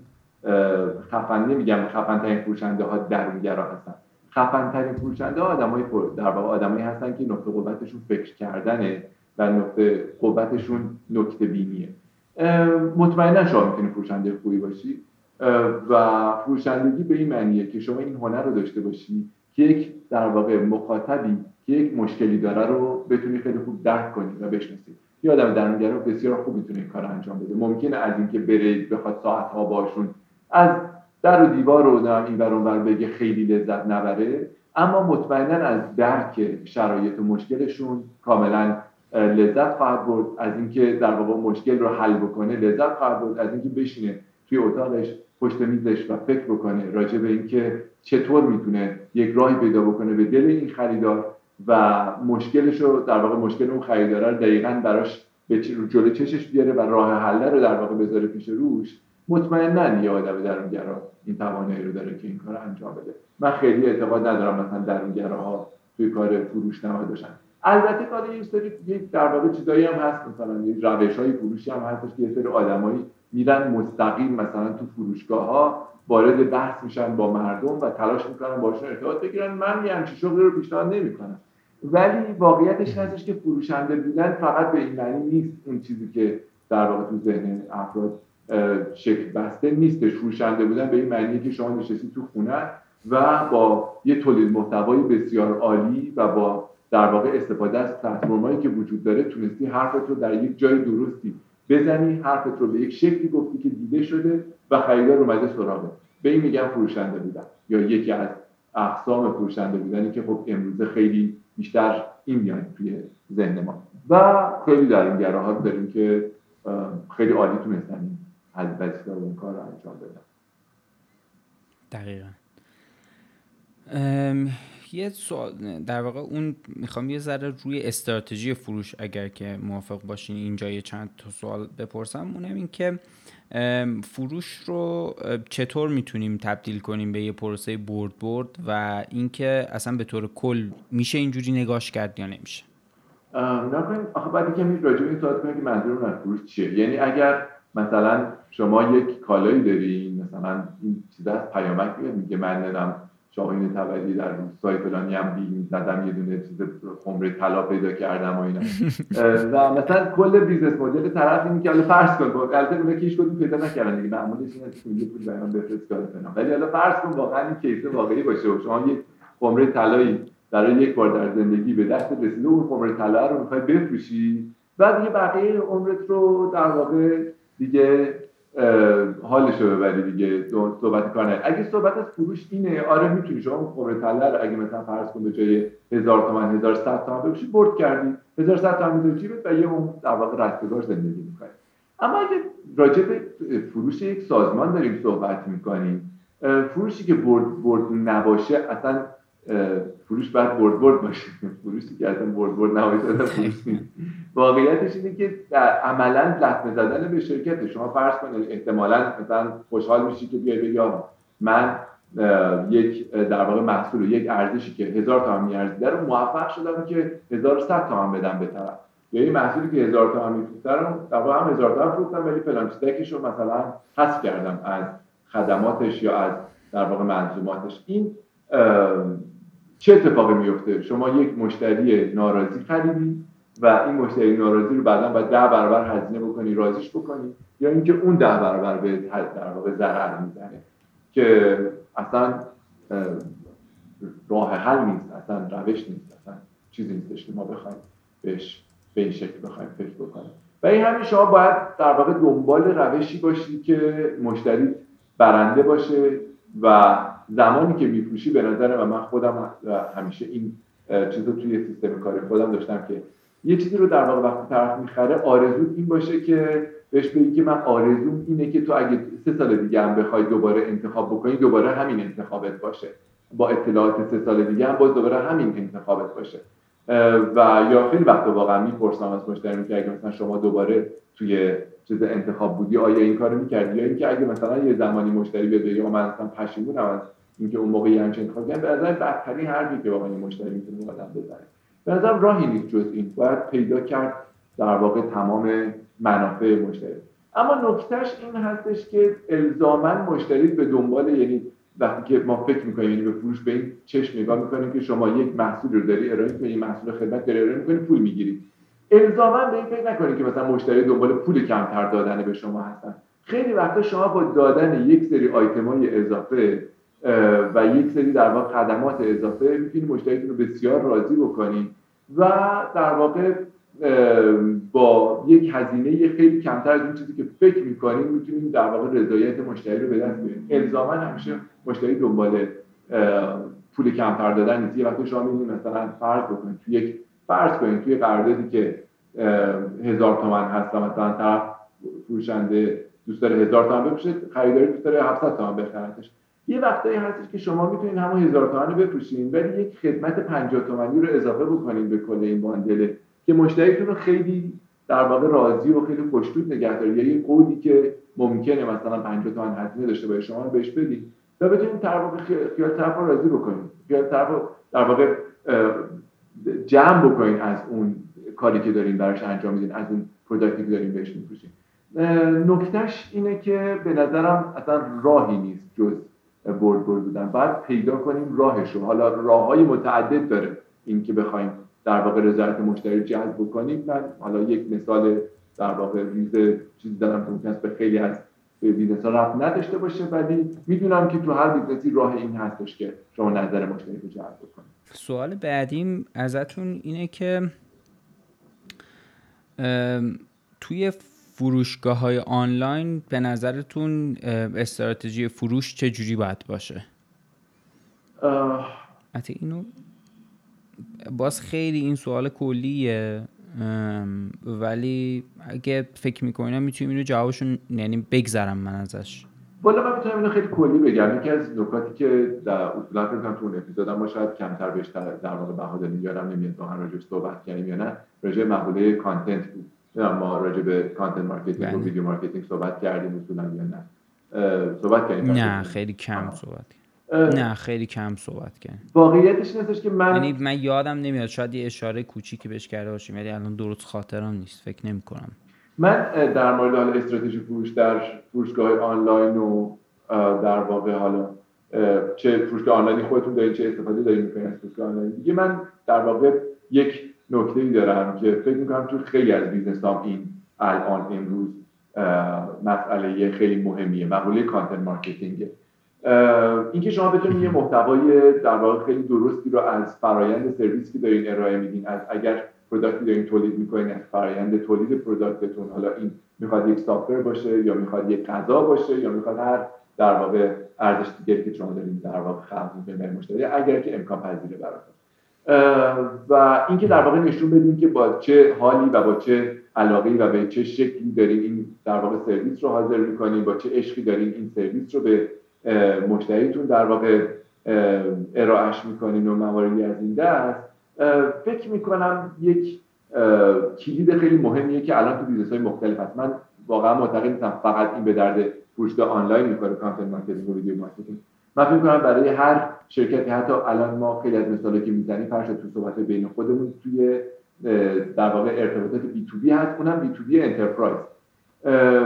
خفن نمیگم خفن ترین فروشنده ها درونگرا هستن. خفن ترین فروشنده ها آدمای در واقع آدمایی هستن که نقطه قوتشون فکر کردنه و نقطه قوتشون نکته بینیه. مطمئنا شما می‌تونید فروشنده خوبی باشی. و فروشندگی به این معنیه که شما این هنر رو داشته باشی که یک در واقع مخاطبی که یک مشکلی داره رو بتونی خیلی خوب درک کنی و بشناسی. یه آدم درونگرا بسیار خوب می‌تونه این کار انجام بده. ممکنه از اینکه بره بخواد ساعت ها باشون از در و دیوار رو این برون بگه خیلی لذت نبره. اما مطمئنا از درک شرایط و مشکلشون کاملا لذت خواهد برد از اینکه در واقع مشکل رو حل بکنه. لذت خواهد برد از اینکه بشینه توی اتاقش پشت میزش و فکر بکنه راجع به اینکه چطور می‌تونه یک راهی پیدا بکنه به دل این خریدار و مشکلش رو در واقع مشکل اون خریدار رو دقیقا براش به جلو چشش بیاره و راه حل رو در واقع بذاره پیش روش. مطمئنا یه آدم درونگرا این توانایی رو داره که این کار انجام بده. من خیلی اعتقاد ندارم مثلا درونگراها توی کار فروش نما داشتن البته کار یه سری در واقع چیزایی هم هست مثلا یه روش های فروشی هم هستش که یه سری آدمایی میرن مستقیم مثلا تو فروشگاه ها وارد بحث میشن با مردم و تلاش می‌کنن باشون ارتباط بگیرن. من یه همچین شغلی رو پیشنهاد نمی‌کنم. ولی واقعیتش هستش که فروشنده بودن فقط به این معنی نیست اون چیزی که در واقع تو ذهن افراد شکل بسته نیستش. فروشنده بودن به این معنی که شما نشستی تو خونه و با یه تولید محتوای بسیار عالی و با در واقع استفاده از پلتفرمایی که وجود داره تونستی حرفت رو در یک جای درستی بزنی حرفت رو به یک شکلی گفتی که دیده شده و خریدار اومده سراغه به این میگن فروشنده بودن یا یکی از اقسام فروشنده بودنی که خب امروزه خیلی بیشتر این میاد توی ذهن ما. و خیلی در این گراها داریم که خیلی عالی تونستن از وظیفه اون کار انجام بدن.
دقیقا. یه سوال در واقع اون می‌خوام یه ذره روی استراتژی فروش اگر که موافق باشین اینجا یه چند تا سوال بپرسم. اونم این که فروش رو چطور می‌تونیم تبدیل کنیم به یه پروسه برد برد و اینکه اصلا به طور کل میشه اینجوری نگاش کرد یا نمیشه؟
نکنیم آخه بعد که می راجع این سوال کنیم که منظور از فروش چیه؟ یعنی اگر مثلا شما یک کالایی دارین مثلا این چیز از پیامک میگه من ندم شاهین تبدی در روستای فلانی هم بی زدم یه دونه چیز خمره طلا پیدا کردم و اینا. [laughs] و مثلا کل بیزنس مدل طرف اینه که حالا فرض کن با البته اونا کیش کدوم پیدا نکردن دیگه معمولش اینه که یه پول برام بفرست کار فلان ولی حالا فرض کن واقعا این کیس واقعی باشه و شما یک خمره طلایی برای یک بار در زندگی به دست رسیده اون خمره طلا رو می‌خوای بفروشی بعد دیگه بقیه عمرت رو در واقع دیگه حالش رو ببری دیگه صحبت کار نه اگه صحبت از فروش اینه آره می‌تونی شما خمره طلا رو اگه مثلا فرض کن به جای هزار تومن 1100 تومن بفروشی برد کردی. 1100 تومن می‌ذاری جیبت و یه اون در واقع رستگار زندگی می‌کنی. اما اگه راجع به فروش یک سازمان داریم صحبت می‌کنیم فروشی که برد برد نباشه اصلا فروش باید برد برد باشه. فروشی که اصلا برد برد نیست. واقعیتش اینه که عملا لطمه زدن به شرکت شما فرض کنید احتمالا مثلا خوشحال میشی که بیای بگی من یک در واقع محصول یک ارزشی که هزار تومن میارزیده رو موفق شدم که 1100 تومن بدم به طرف. یا این محصولی که هزار تومن میفروخته رو در واقع هم هزار تومن فروختم ولی فلان رو مثلا حذف کردم از خدماتش یا از در واقع منظوماتش. این چه اتفاقی میفته؟ شما یک مشتری ناراضی خریدی و این مشتری ناراضی رو بعدا باید ده برابر هزینه بکنی رازیش بکنی یا اینکه اون ده برابر به در واقع ضرر می‌زنه که اصلا راه حل نیست اصلا روش نیست اصلا چیزی نیستش که ما بخوایم بهش به این شکل بخوایم فکر بکنیم. و این همین شما باید در واقع دنبال روشی باشی که مشتری برنده باشه و زمانی که میفروشی به نظر و من خودم همیشه این چیز رو توی سیستم کاری خودم داشتم که یه چیزی رو در واقع وقتی طرف می‌خره آرزو این باشه که بهش بگی که من آرزوم اینه که تو اگه سه سال دیگه هم بخوای دوباره انتخاب بکنی دوباره همین انتخابت باشه. با اطلاعات سه سال دیگه هم باز دوباره همین انتخابت باشه. و یا خیلی وقت واقعا می‌پرسم از مشتری که اگه مثلا شما دوباره توی چیز انتخاب بودی آیا این کارو می‌کردی؟ یا اینکه اگه مثلا یه زمانی مشتری بیاد بگه من مثلا پشیمونم از اینکه اون موقع همچین انتخاب کردن به نظر بدترین حرفی که واقعا مشتری می‌تونه آدم بزنه. به نظر راهی نیست جز این باید پیدا کرد در واقع تمام منافع مشتری. اما نکتهش این هستش که الزاما مشتری به دنبال یعنی وقتی که ما فکر می‌کنیم یعنی به فروش به این چشم نگاه می‌کنیم که شما یک محصول رو داری ارائه می‌کنی محصول خدمت داری ارائه می‌کنی پول می‌گیری. الزاما به این فکر نکنید که مثلا مشتری دنبال پول کمتر دادن به شما هستن. خیلی وقتا شما با دادن یک سری آیتمای اضافه و یک سری در واقع خدمات اضافه می‌تونید مشتریتون رو بسیار راضی بکنید و در واقع با یک هزینه خیلی کمتر از اون چیزی که فکر می‌کنیم می‌تونیم در واقع رضایت مشتری رو به دست بیاریم. الزاما همیشه مشتری دنبال پول کمتر دادن نیست. یه وقتی شما می‌بینید مثلا فرض بکنید توی یک فرض کنید توی قراردادی که هزار تومن هست و مثلا طرف فروشنده دوست داره هزار تومن بفروشه خریداری دوست داره 700 تومن بخرتش یه وقتایی هستش که شما می‌تونید همون هزار تومن رو بفروشین ولی یک خدمت 50 تومنی رو اضافه بکنین به کل این باندله که مشتریتون رو خیلی در واقع راضی و خیلی خوشتود نگه داره یا یه قودی که ممکنه مثلا 50 تومن هزینه داشته باشه شما رو بهش بدید و بتونید در واقع خیال طرف راضی بکنید. خیال طرف در واقع جمع بکنید از اون کاری که دارین براش انجام میدین از اون product ی که دارین بهش میفروشین. نکتهش اینه که به نظرم اصلا راهی نیست جز برد برد بودن. باید پیدا کنیم راهش رو حالا راه های متعدد داره این که بخوایم در واقع رضایت مشتری جذب بکنیم. من حالا یک مثال در واقع ریز چیزی دارم که ممکن به خیلی از business ها ربط نداشته باشه ولی می‌دونم که تو هر business ی راه این هستش که شما نظر مشتری رو جلب بکنید.
سوال بعدیم ازتون اینه که توی فروشگاه های آنلاین به نظرتون استراتژی فروش چه جوری باید باشه؟ حتی اینو باز خیلی این سوال کلیه. ولی اگه فکر می‌کنم می‌تونیم اینو جوابشون یعنی بگذرم من ازش.
والا من می‌تونم اینو خیلی کلی بگم. یکی از نکاتی که در اصولا فکر تو اون اپیزود ما شاید کمتر بهش در واقع بها دادیم یادم نمیاد واقعا راجع صحبت کردیم یا نه. راجع مقوله content بود. ما راجع به content marketing و video marketing صحبت کردیم اصولا یا نه. صحبت کردیم.
نه خیلی کم صحبت نه خیلی کم صحبت کردیم.
واقعیتش نیستش که من
یعنی من یادم نمیاد شاید یه اشاره کوچیکی بهش کرده باشیم ولی الان درست خاطرم نیست فکر نمی کنم
من در مورد حالا استراتژی فروش در فروشگاه آنلاین و در واقع حالا چه فروشگاه آنلاینی خودتون دارین چه استفاده دارین می‌کنین از فروشگاه آنلاین دیگه من در واقع یک نکته ای دارم که فکر می‌کنم تو خیلی از business هم این الان امروز مسئله خیلی مهمیه مقوله content marketing اینکه شما بتونید یه محتوای در واقع خیلی درستی رو از فرایند سرویس که دارین ارائه میدین از اگر product ی دارین تولید می‌کنین از فرایند تولید product تون حالا این می‌خواد یک software باشه یا می‌خواد یک غذا باشه یا می‌خواد هر در واقع ارزش دیگری که شما دارین در واقع خلق می‌کنین مشتری اگر که امکان پذیره براتون. و اینکه در واقع نشون بدیم که با چه حالی و با چه علاقه و به چه شکلی دارین این در واقع سرویس رو حاضر می‌کنین با چه عشقی دارین این سرویس رو به مشتریتون در واقع ارائهش می‌کنین و مواردی از این دست. فکر می‌کنم یک کلید خیلی مهمیه که الان تو business های مختلف هست. من واقعا معتقد نیستم فقط این به درد فروشگاه آنلاین می‌کنه content marketing و video marketing. من فکر کنم برای هر شرکتی حتی الان ما خیلی از مثالی که می‌زنیم فرش تو صحبت بین خودمون توی در واقع ارتباطات B2B هست. اونم B2B enterprise.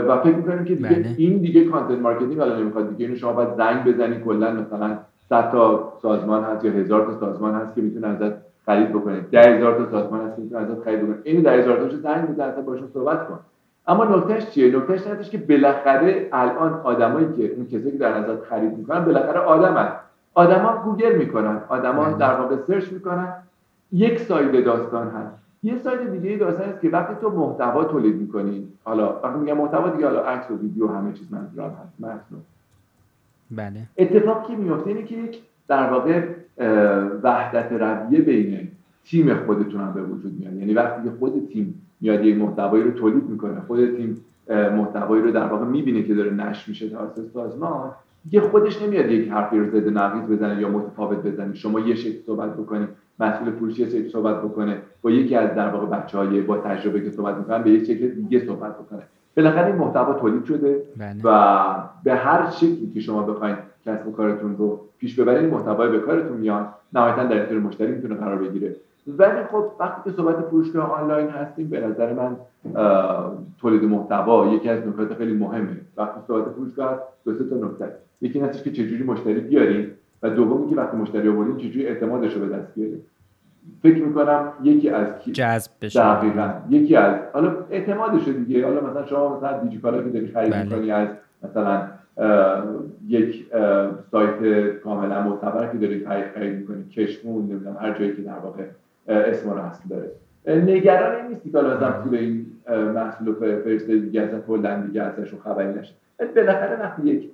و فکر می‌کنیم که دیگه بله. این دیگه content marketing الان نمی‌خواد. دیگه اینو شما باید زنگ بزنی کلا مثلا 100 تا سازمان هست یا هزار تا سازمان هست که می‌تونه ازت خرید بکنه 10000 تا سازمان هست که می‌تونه ازت خرید بکنه این 10000 تاشو زنگ بزن اصلا باشون صحبت کن. اما نکتهش چیه؟ نکتهش هستش که بالاخره الان آدمایی که اون کسی که در ازت خرید می‌کنن بالاخره آدمن آدما گوگل می‌کنن. آدما بله. در واقع search می‌کنن. یک side داستان هست. یه side دیگه داستان است که وقتی تو محتوا تولید می‌کنی حالا وقتی میگم محتوا دیگه حالا عکس و ویدیو همه چیز منظورم هست متن.
بله.
اتفاقی که میفته اینه که یک در واقع وحدت رویه بین تیم خودتون هم به وجود میاد. یعنی وقتی که خود تیم میاد یک محتوایی رو تولید می‌کنه خود تیم محتوایی رو در واقع می‌بینه که داره نشر میشه توسط سازمان دیگه خودش نمیاد یک حرفی رو زده نقیض بزنه یا متفاوت بزنه. شما یه شکل صحبت بکنید. مسئول فروشی صحبت بکنه با یکی از در واقع بچه های با تجربه که صحبت می‌کنن به یک شکل دیگه صحبت بکنه. بالاخره این محتوا تولید شده
بله.
و به هر شکلی که شما بخواید کسب و کارتون رو پیش ببرید این محتوای به کارتون میاد نهایتا در اختیار مشتری می‌تونه قرار بگیره. ولی خب وقتی که صحبت فروشگاه آنلاین هستیم به نظر من تولید محتوا یکی از نکات خیلی مهمه. وقتی صحبت فروشگاه هست دو سه تا نکته یکی این که چجوری مشتری بیاریم و دومی که وقتی مشتری آوردیم چجوری اعتمادش رو به دست بیاریم فکر می‌کنم یکی از
جذب بشه.
دقیقا. یکی از حالا اعتمادش دیگه. حالا مثلا شما مثلا دیجیکالا که داری خرید بله. می‌کنی از مثلا یک سایت کاملا معتبر که داری خرید می‌کنی. کشمون نمی‌دونم هر جایی که در واقع اسم رو هست داره. نگران این نیستی که حالا مثلا پول این محصول رو فرسته دیگه اصلا کلا دیگه ازش خبری نشه. بالاخره وقتی یک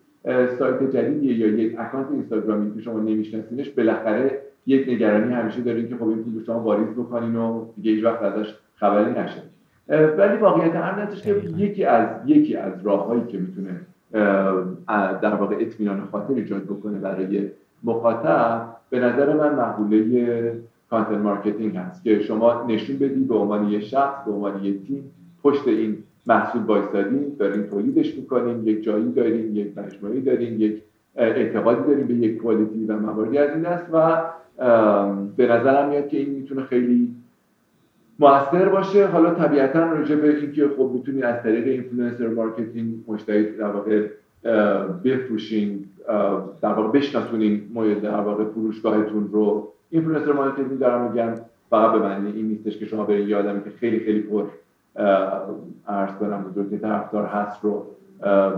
سایت جدیدیه یا یک اکانت اینستاگرامی که شما نمیشناسینش بالاخره یک نگرانی همیشه دارین که خب این پول شما واریز بکنین و دیگه هیچ وقت ازش خبری نشه. ولی واقعیت امر که یکی از یکی از راههایی که می‌تونه در واقع اطمینان خاطر ایجاد بکنه برای مخاطب به نظر من مقوله content marketing هست که شما نشون بدی به عنوان یه شخص به عنوان یه تیم پشت این محصول وایسادیم داریم تولیدش می‌کنیم یک جایی داریم یک مجموعه‌ای داریم یک اعتقادی داریم به یک quality و مواردی از این دست و به نظرم میاد که این می‌تونه خیلی موثر باشه. حالا طبیعتا راجع به اینکه خب می‌تونی از طریق influencer marketing مشتری در واقع بفروشین در واقع بشناسونین در واقع فروشگاهتون رو. influencer marketing دارم میگم فقط به معنی این نیستش که شما برید یه آدمی که خیلی خیلی پر عرض کنم بزرگی طرفدار هست رو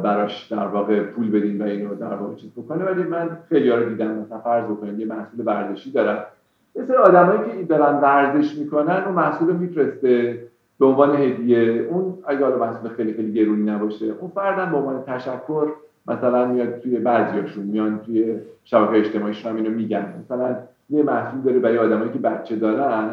براش در واقع پول بدین و اینو در واقع چیز بکنه. ولی من خیلی رو دیدم مثلا فرض بکنیم یه محصول ورزشی دارن. یه سری آدمایی که برن ورزش می‌کنن و محصول میفرسته به عنوان هدیه. اون اگه حالا محصول خیلی خیلی گرونی نباشه اون فردن به عنوان تشکر مثلا میاد توی بعضیاشون میان توی شبکه اجتماعیشون هم اینو میگن. مثلا یه محصول داره برای آدمایی که بچه دارن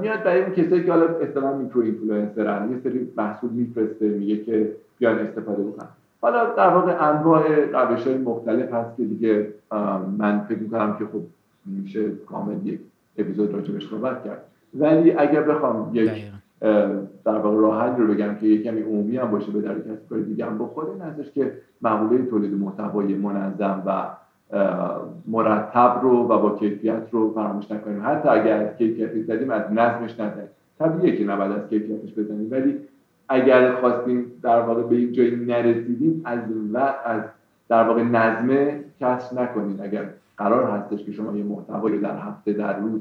میاد برای اون کسایی که حالا اصطلاحا micro influencer ن. یه سری محصول میفرسته میگه که بیان استفاده بکنن حالا در واقع انواع روش های مختلف هست که دیگه من فکر می‌کنم که خب میشه کامل یک اپیزود راجبش صحبت کرد. ولی اگر بخوام یک در واقع راحت رو بگم که یک کمی عمومی هم باشه به در کسی کار دیگه هم بخوره این هستش که مقوله تولید محتوای منظم و مرتب رو و با کیفیت رو فراموش نکنیم. حتی اگر از کیفیتش زدیم از نظمش نزنیم. طبیعیه که نباید از کیفیتش بزنیم ولی اگر خواستیم در واقع به این جایی نرسیدیم از و از در واقع نظمه کسر نکنید اگر قرار هستش که شما یه محتوایی در هفته در روز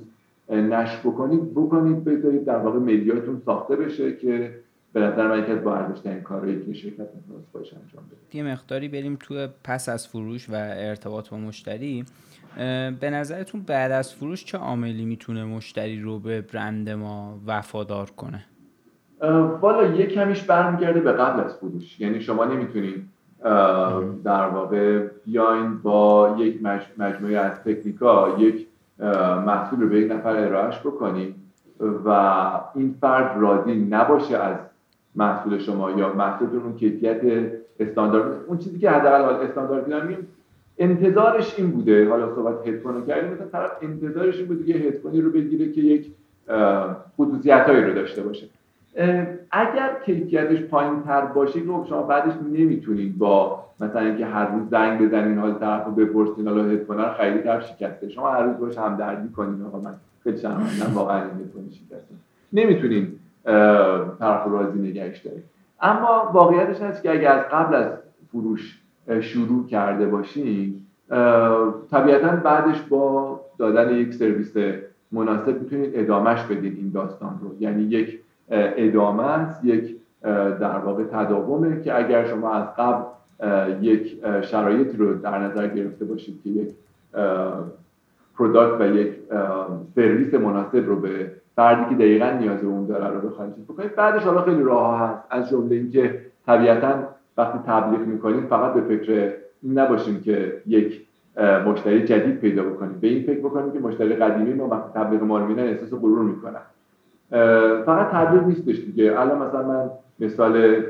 نشر بکنید بکنید بذارید در واقع مدیاتون ساخته بشه که به نظر من یکی از با ارزشترین کارهایی که شرکت می‌تونست باش انجام بده.
یه مقداری بریم تو پس از فروش و ارتباط با مشتری. به نظرتون بعد از فروش چه عاملی می‌تونه مشتری رو به برند ما وفادار کنه؟
والا یه کمیش برمیگرده به قبل از فروش یعنی شما نمی‌تونید در واقع بیاین با یک مجموعه از تکنیکا یک محصول رو به یک نفر ارائهش بکنید و این فرد راضی نباشه از محصول شما یا محصولتون اون کیفیت استاندارد. اون چیزی که حداقل استاندارد میگم انتظارش این بوده. حالا صحبت هدفون کردیم مثلا طرف انتظارش این بوده که هدفونی رو بگیره که یک خصوصیتایی رو داشته باشه. اگر کیفیتش پایین تر باشه که شما بعدش نمی‌تونید با مثلا اینکه هر روز زنگ بزنین حال طرف رو بپرسین حالا هدفون رو خیلی طرف شکسته شما هر روز باش همدردی کنین آقا من خیلی شرمندم واقعا این شکسته نمی‌تونین طرف راضی نگهش دارید اما واقعیتش هست که اگر از قبل از فروش شروع کرده باشین طبیعتا بعدش با دادن یک سرویس مناسب می‌تونید ادامهش بدین این داستان رو. یعنی یک ادامه است. یک در واقع تداومه که اگر شما از قبل یک شرایطی رو در نظر گرفته باشید که یک product و یک سرویس مناسب رو به فردی که دقیقا نیاز اون داره رو بخواید بکنید بعدش حالا خیلی راه هست. از جمله اینکه طبیعتا وقتی تبلیغ می‌کنید فقط به فکر نباشیم که یک مشتری جدید پیدا بکنیم. به این فکر بکنیم که مشتری قدیمی ما وقتی تبلیغ ما رو احساس غرور می‌کنن. فقط تبلیغ نیستش دیگه. الان مثلا من مثال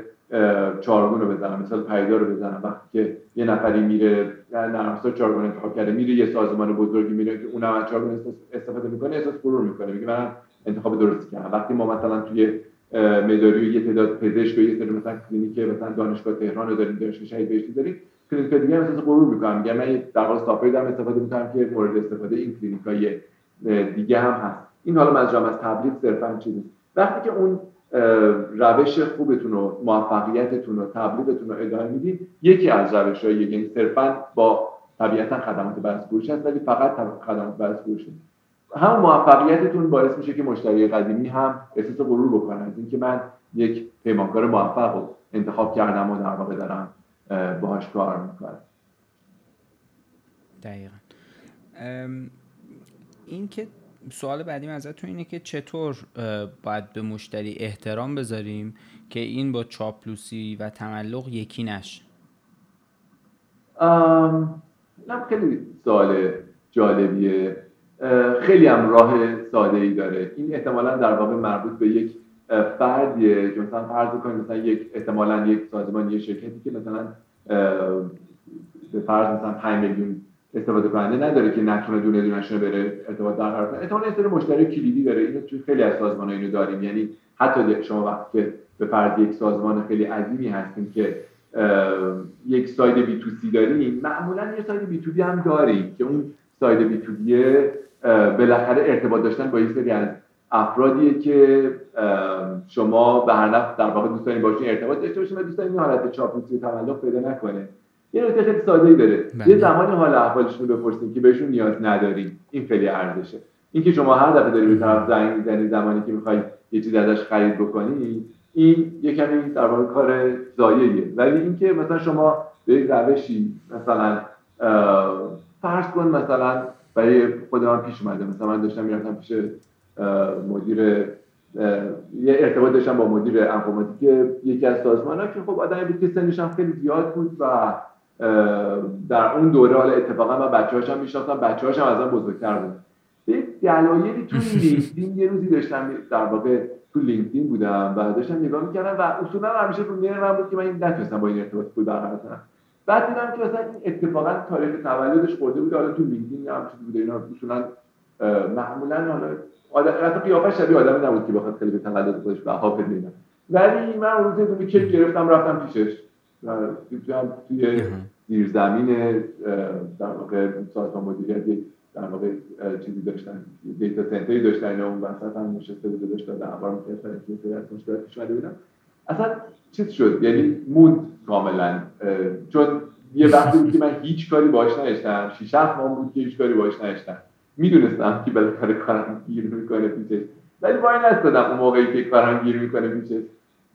چارگون رو بزنم مثال پیدا رو بزنم. وقتی که یه نفری میره نرم افزار چارگون انتخاب کرده میره یه سازمان بزرگی میره که اونم از چارگون استفاده می‌کنه احساس غرور می‌کنه. میگه من انتخاب درستی کردم. وقتی ما مثلا توی مداری یه تعداد پزشک و یه سری مثلا کلینیک مثلا دانشگاه تهران رو داریم دانشگاه شهید بهشتی داریم کلینیک دیگه مثلا غرور می‌کنم میگم من در واقع استفاده می‌کنم که مورد استفاده این کلینیکای دیگه هم هست. این حالا منظورم از تبلیغ صرفا چیزی وقتی که اون روش خوبتون و موفقیتتون و تبلیغتون رو ادامه می‌دید یکی از روش های یعنی صرفا با طبیعتا خدمات بر فروش هست ولی فقط خدمات بر فروش هم موفقیتتون باعث میشه که مشتری قدیمی هم احساس غرور بکنن از اینکه من یک پیمانکار موفق رو انتخاب کردم و در واقع دارم باهاش کار می‌کنم.
دقیقا. این که سوال بعدی ازتون اینه که چطور باید به مشتری احترام بذاریم که این با چاپلوسی و تملق یکی نشه؟
خیلی سوال جالبیه. خیلی هم راه ساده ای داره. این احتمالا در واقع مربوط به یک فردیه که مثلا فرض کنید مثلا یک احتمالا یک سازمان یه شرکتی که مثلا به فرض مثلا 5 میلیون استفاده کننده نداره که نتونه دونه دونش رو بره ارتباط برقرار کنه. احتمالاً یه مشتری کلیدی داره. اینو توی خیلی از سازمان اینو داریم. یعنی حتی شما وقتی به فرض یک سازمان خیلی عظیمی هستیم که یک side B to C داریم. معمولا یه side B to B هم داریم که اون side B to B ه بالاخره ارتباط داشتن با یه سری از افرادیه که شما به هر نحو در واقع دوست دارین باشین ارتباط داشته باشین و دوست دارین حالت چاپلوسی تملق پیدا نکنه. یه نکته خیلی ساده داره. بله. یه زمانی حال احوالشون رو بپرسین که بهشون نیاز نداریم این خیلی ارزشه. اینکه شما هر دفعه داری به طرف زنگ می‌زنی زمانی که می‌خوای یه چیز ازش خرید بکنی این یه کمی در واقع کار زاییه ولی اینکه مثلا شما به یک روشی مثلا فرض کن مثلا برای خود من پیش اومده. مثلا من داشتم می‌رفتم پیش مدیر یه ارتباط داشتم با مدیر انفرماتیک یکی از سازمان ها که خب آدم بود که سنش هم خیلی زیاد بود و در اون دوره حالا اتفاقا من بچه هاشم میشناختم بچه هاشم از بزرگتر بود. یک دلایلی تو [laughs] لینکدین یه روزی داشتم در واقع تو لینکدین بودم و داشتم نگاه می‌کردم و اصولا همیشه رو من بود که من این نتونستم با این ارتباط خوبی برقرار کنم. بعد دیدم که مثلا این اتفاقا تاریخ تولدش خورده بود حالا تو لینکدین یا همچین بوده اینا اصولا معمولا حالا آدم قیافه شبیه آدمی نبود که بخواد خیلی به تولد خودش بها بده ولی من اون روز کیک گرفتم رفتم پیشش. توی زیر زمین در واقع سازمان مدیریت در واقع چیزی داشتن دیتا سنتری داشتن اون وسط هم نشسته بود داشت دعوا می‌کردن که سری از مشکلات پیش بودم اصلا چیز شد یعنی مود کاملا چون یه وقتی بود که من هیچ کاری باش نداشتم شیش هفت ماه بود که هیچ کاری باش نداشتم. می‌دونستم که بالاخره کارم گیر می‌کنه پیشش ولی وای نستادم اون موقعی که کارم گیر می‌کنه پیشش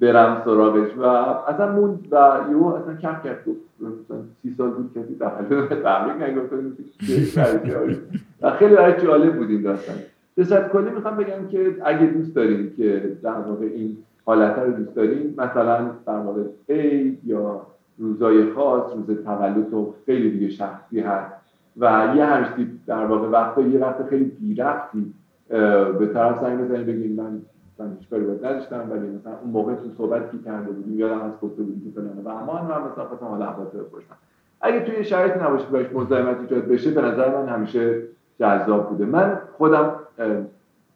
برم سراغش و اصلا موند و یهو اصلا کم کرد مثلا سی سال بود کسی تبریک نگفت و خیلی برای جالب بود این داستان. به کلی می‌خوام بگم که اگه دوست دارین که در واقع این حالت رو دوست دارین مثلا در مورد عید یا روزای خاص روز تولد و خیلی دیگه شخصی هست. و یه همشتی در واقع وقت یه وقت خیلی بیرفتی به طرف زنگ بزنید من من هیچ کاری باید نداشتم ولی مثلا اون موقع تو صحبت کی کرده بودیم یادم از گفته بودیم که فلان و همان من مثلا خواستم حالا احوالات بپرسم. اگه توی شرایطی نباشه باش مزاحمت ایجاد بشه به نظر من همیشه جذاب بوده. من خودم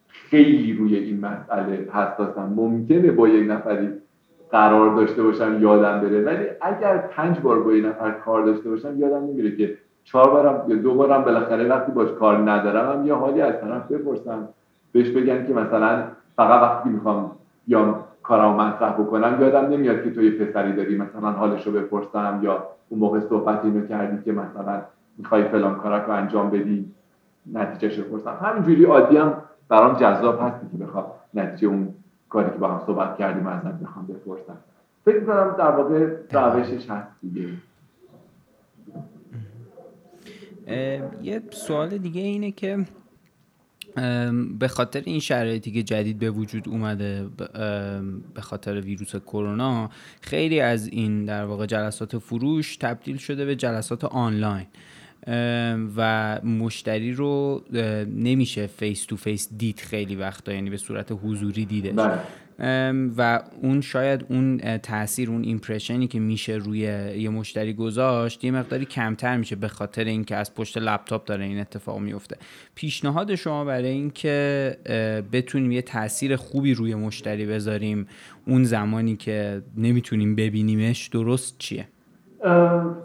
خیلی روی این مسئله حساسم. ممکنه با یک نفری قرار داشته باشم یادم بره ولی اگر پنج بار با یک نفر کار داشته باشم یادم نمیره که چهار بارم یا دو بارم بالاخره وقتی باش کار ندارم هم یه حالی از طرف بپرسم بهش بگن که مثلا فقط وقتی می‌خوام یا کارم مطرح بکنم یادم نمیاد که تو یه پسری داری مثلا حالشو بپرسم یا اون موقع صحبت اینو کردی که مثلا می‌خوای فلان کارک رو انجام بدی نتیجهش بپرسم. همینجوری عادی هم برام جذاب هستی که بخوام نتیجه اون کاری که با هم صحبت کردیم ازت بخوام بپرسم. فکر می‌کنم در واقع روشش هست دیگه.
یه سوال دیگه اینه که به خاطر این شرایطی که جدید به وجود اومده به خاطر ویروس کرونا خیلی از این در واقع جلسات فروش تبدیل شده به جلسات آنلاین و مشتری رو نمیشه face to face دید خیلی وقتا یعنی به صورت حضوری دیده
بله.
و اون شاید اون تاثیر اون impression ی که میشه روی یه مشتری گذاشت یه مقداری کمتر میشه به خاطر اینکه از پشت لپتاپ داره این اتفاق میفته. پیشنهاد شما برای اینکه بتونیم یه تاثیر خوبی روی مشتری بذاریم اون زمانی که نمی‌تونیم ببینیمش درست چیه؟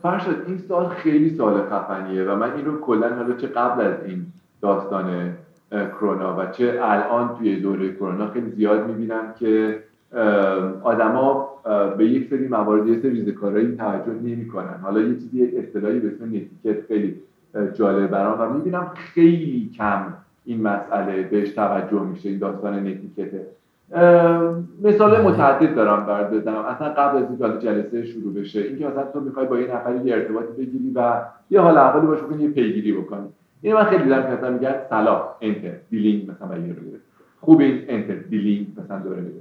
فرشد این سال خیلی سال خفنیه و من این رو کلا حالا چه قبل از این داستان کرونا و چه الان توی دوره کرونا خیلی زیاد می‌بینم که آدما به یک سری موارد یه سری ریزکارهایی توجه نمی‌کنن. حالا یه چیزی اصطلاحی به اسم نتیکت خیلی جالب برام و می‌بینم خیلی کم این مسئله بهش توجه میشه این داستان نتیکته مثال متعدد دارم برات بزنم. اصلا قبل از اینکه جلسه شروع بشه اینکه مثلا تو می‌خوای با یه نفری یه ارتباطی بگیری و یه حال احوالی باشه کنی یه پیگیری بکنی. اینو من خیلی دیدم مثلا میگن سلام انتر دیلینگ مثلا یه رو خوب این انتر دیلینگ مثلا دوره میده.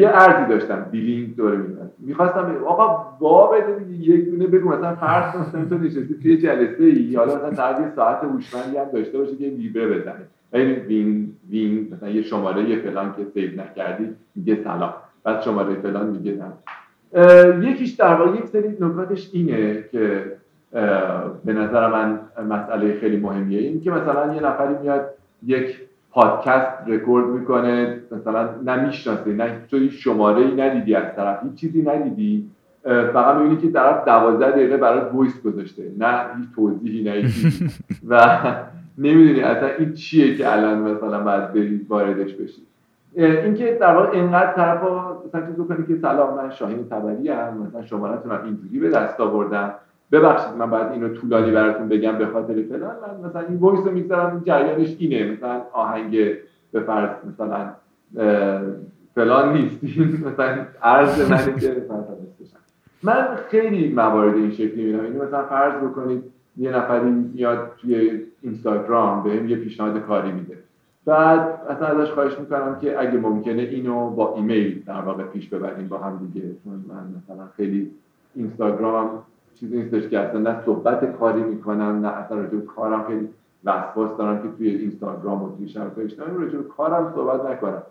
یه ارزی داشتم دیلینگ دوره میدن می‌خواستم آقا با بده یک دونه بگو مثلا فرض مثلا تو نشستی توی جلسه ای حالا مثلا در یه ساعت هوشمندی هم داشته باشه که ویبره بزنه این وین وین مثلا یه شماره یه فلان که save نکردی میگه سلام. بعد شماره فلان میگه نه. یکیش در واقع یک سری نکاتش اینه که به نظر من مسئله خیلی مهمیه. این که مثلا یه نفری میاد یک پادکست رکورد می‌کنه مثلا نمی‌شناسه نه تو شماره ای ندیدی از طرف هیچ چیزی ندیدی. فقط می‌بینی که طرف دوازده دقیقه برات voice گذاشته. نه هیچ توضیحی نه [laughs] و نمی‌دونی اصلا این چیه که الان مثلا باید بری واردش بشی. اینکه در واقع اینقدر طرف مثلا چیز بکنی که سلام من شاهین طبری ام مثلا شماره‌تونو اینجوری به دست آوردم. ببخشید من باید اینو طولانی براتون بگم به خاطر فلان. من مثلا این voice رو می‌گذارم جریانش اینه. مثلا آهنگ به فرض مثلا فلان نیست. [laughs] مثلا عرض من که من خیلی موارد این شکلی می‌بینم. این مثلا فرض بکنید یه نفری میاد توی اینستاگرام به یه پیشنهاد کاری میده. بعد اصلا ازش خواهش می‌کنم که اگه ممکنه اینو با ایمیل در واقع پیش ببریم با هم دیگه. چون من مثلا خیلی اینستاگرام چیزی نیستش که اصلا نه صحبت کاری می‌کنم نه اصلا راجع کارم. خیلی وسواس دارم که توی اینستاگرام و توی شبکه اجتماعی راجع کارم صحبت نکنم.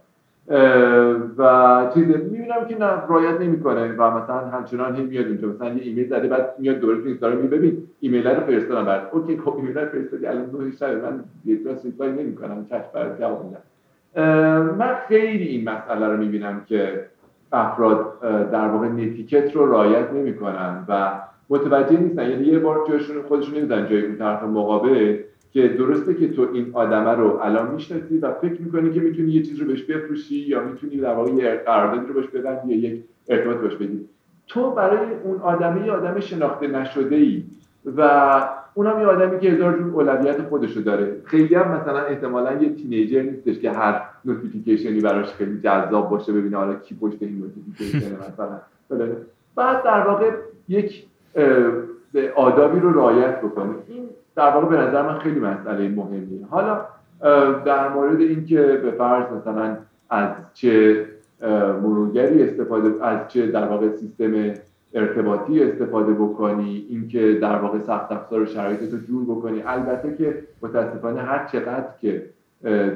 و چیز می‌بینم که نه رعایت نمی‌کنه. و مثلا همچنان هی میاد اینجا مثلا یه ایمیل زده بعد میاد دوباره تو اینستاگرام ببین ایمیل رو فرستادم بعد اوکی خب ایمیل رو فرستادی. الان دو شب من یک reply نمی‌کنم. چش برات جواب میدم. من خیلی این مسئله رو می‌بینم که افراد در واقع netiquette رو رعایت نمی‌کنن و متوجه نیستن. یعنی یه بار جاشون خودشون نمیدن جای طرف مقابل که درسته که تو این آدمه رو الان می‌شناسی و فکر می‌کنی که می‌تونی یه چیز رو بهش بفروشی یا می‌تونی در واقع یه قراردادی رو بهش بدن یا یک ارتباط بهش بدی. تو برای اون آدمه یه آدم شناخته نشده ای و اونم یه آدمی که هزار جور اولویت خودشو داره. خیلی هم مثلا احتمالا یه teenager نیستش که هر notification ی براش خیلی جذاب باشه ببینه حالا کی پشت این notification مثلا. بعد در واقع یک آدابی رو رعایت بکنه این در واقع به نظر من خیلی مسئله مهمیه. حالا در مورد اینکه به فرض مثلا از چه مرورگری استفاده از چه در واقع سیستم ارتباطی استفاده بکنی اینکه در واقع سخت افزار شرایط رو جور بکنی. البته که متاسفانه هر چقدر که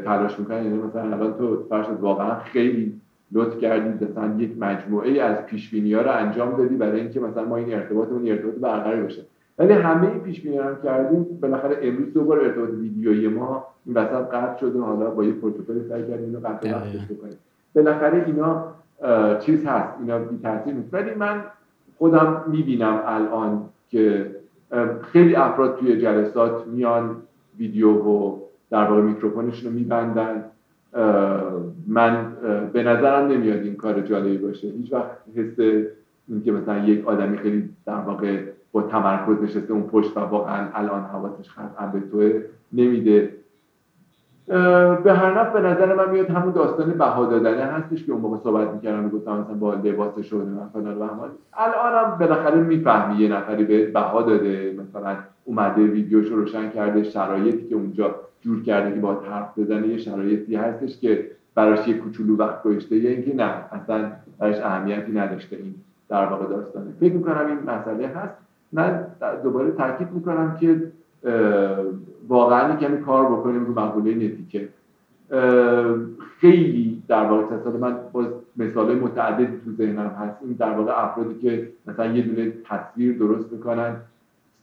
تلاش می‌کنی یعنی مثلا الان تو فرض واقعا خیلی لطف کردید مثلا یک مجموعه از پیش ها رو انجام دادی برای اینکه مثلا ما این ارتباطمون ارتباط برقرار بشه ولی همه این پیش بینی هم کردیم بالاخره امروز دوباره ارتباط ویدیویی ما این وسط قطع شده. حالا با یه پروتکل سعی کردیم اینو قطع بکنیم. بالاخره اینا چیز هست. اینا بی تاثیر نیست. ولی من خودم می‌بینم الان که خیلی افراد توی جلسات میان ویدیو و در واقع میکروفونشون رو میبندن. من به نظرم نمیاد این کار جالبی باشه. هیچ وقت حس اینکه مثلا یک آدمی خیلی در واقع با تمرکز نشسته اون پشت و واقعا الان حواسش قطعا به توه نمیده. به هر نفع به نظر من میاد همون داستان بها دادنه هستش که اون موقع صحبت می‌کردم گفتم مثلا با لباس شده من فلان و همان الان هم بالاخره می‌فهمی یه نفری به بها داده مثلا اومده ویدیوش رو روشن کرده شرایطی که اونجا جور کرده که با حرف بزنه یه شرایطی هستش که براش یه کوچولو وقت گذاشته یا اینکه نه اصلا براش اهمیتی نداشته این در واقع داستانه. فکر می‌کنم این مسئله هست. من دوباره تاکید می‌کنم که واقعا کمی کار بکنیم رو مقوله نتیکه خیلی در واقع تصادف من با مثال متعدد تو ذهنم هست. این در واقع افرادی که مثلا یه دونه تصویر درست می‌کنن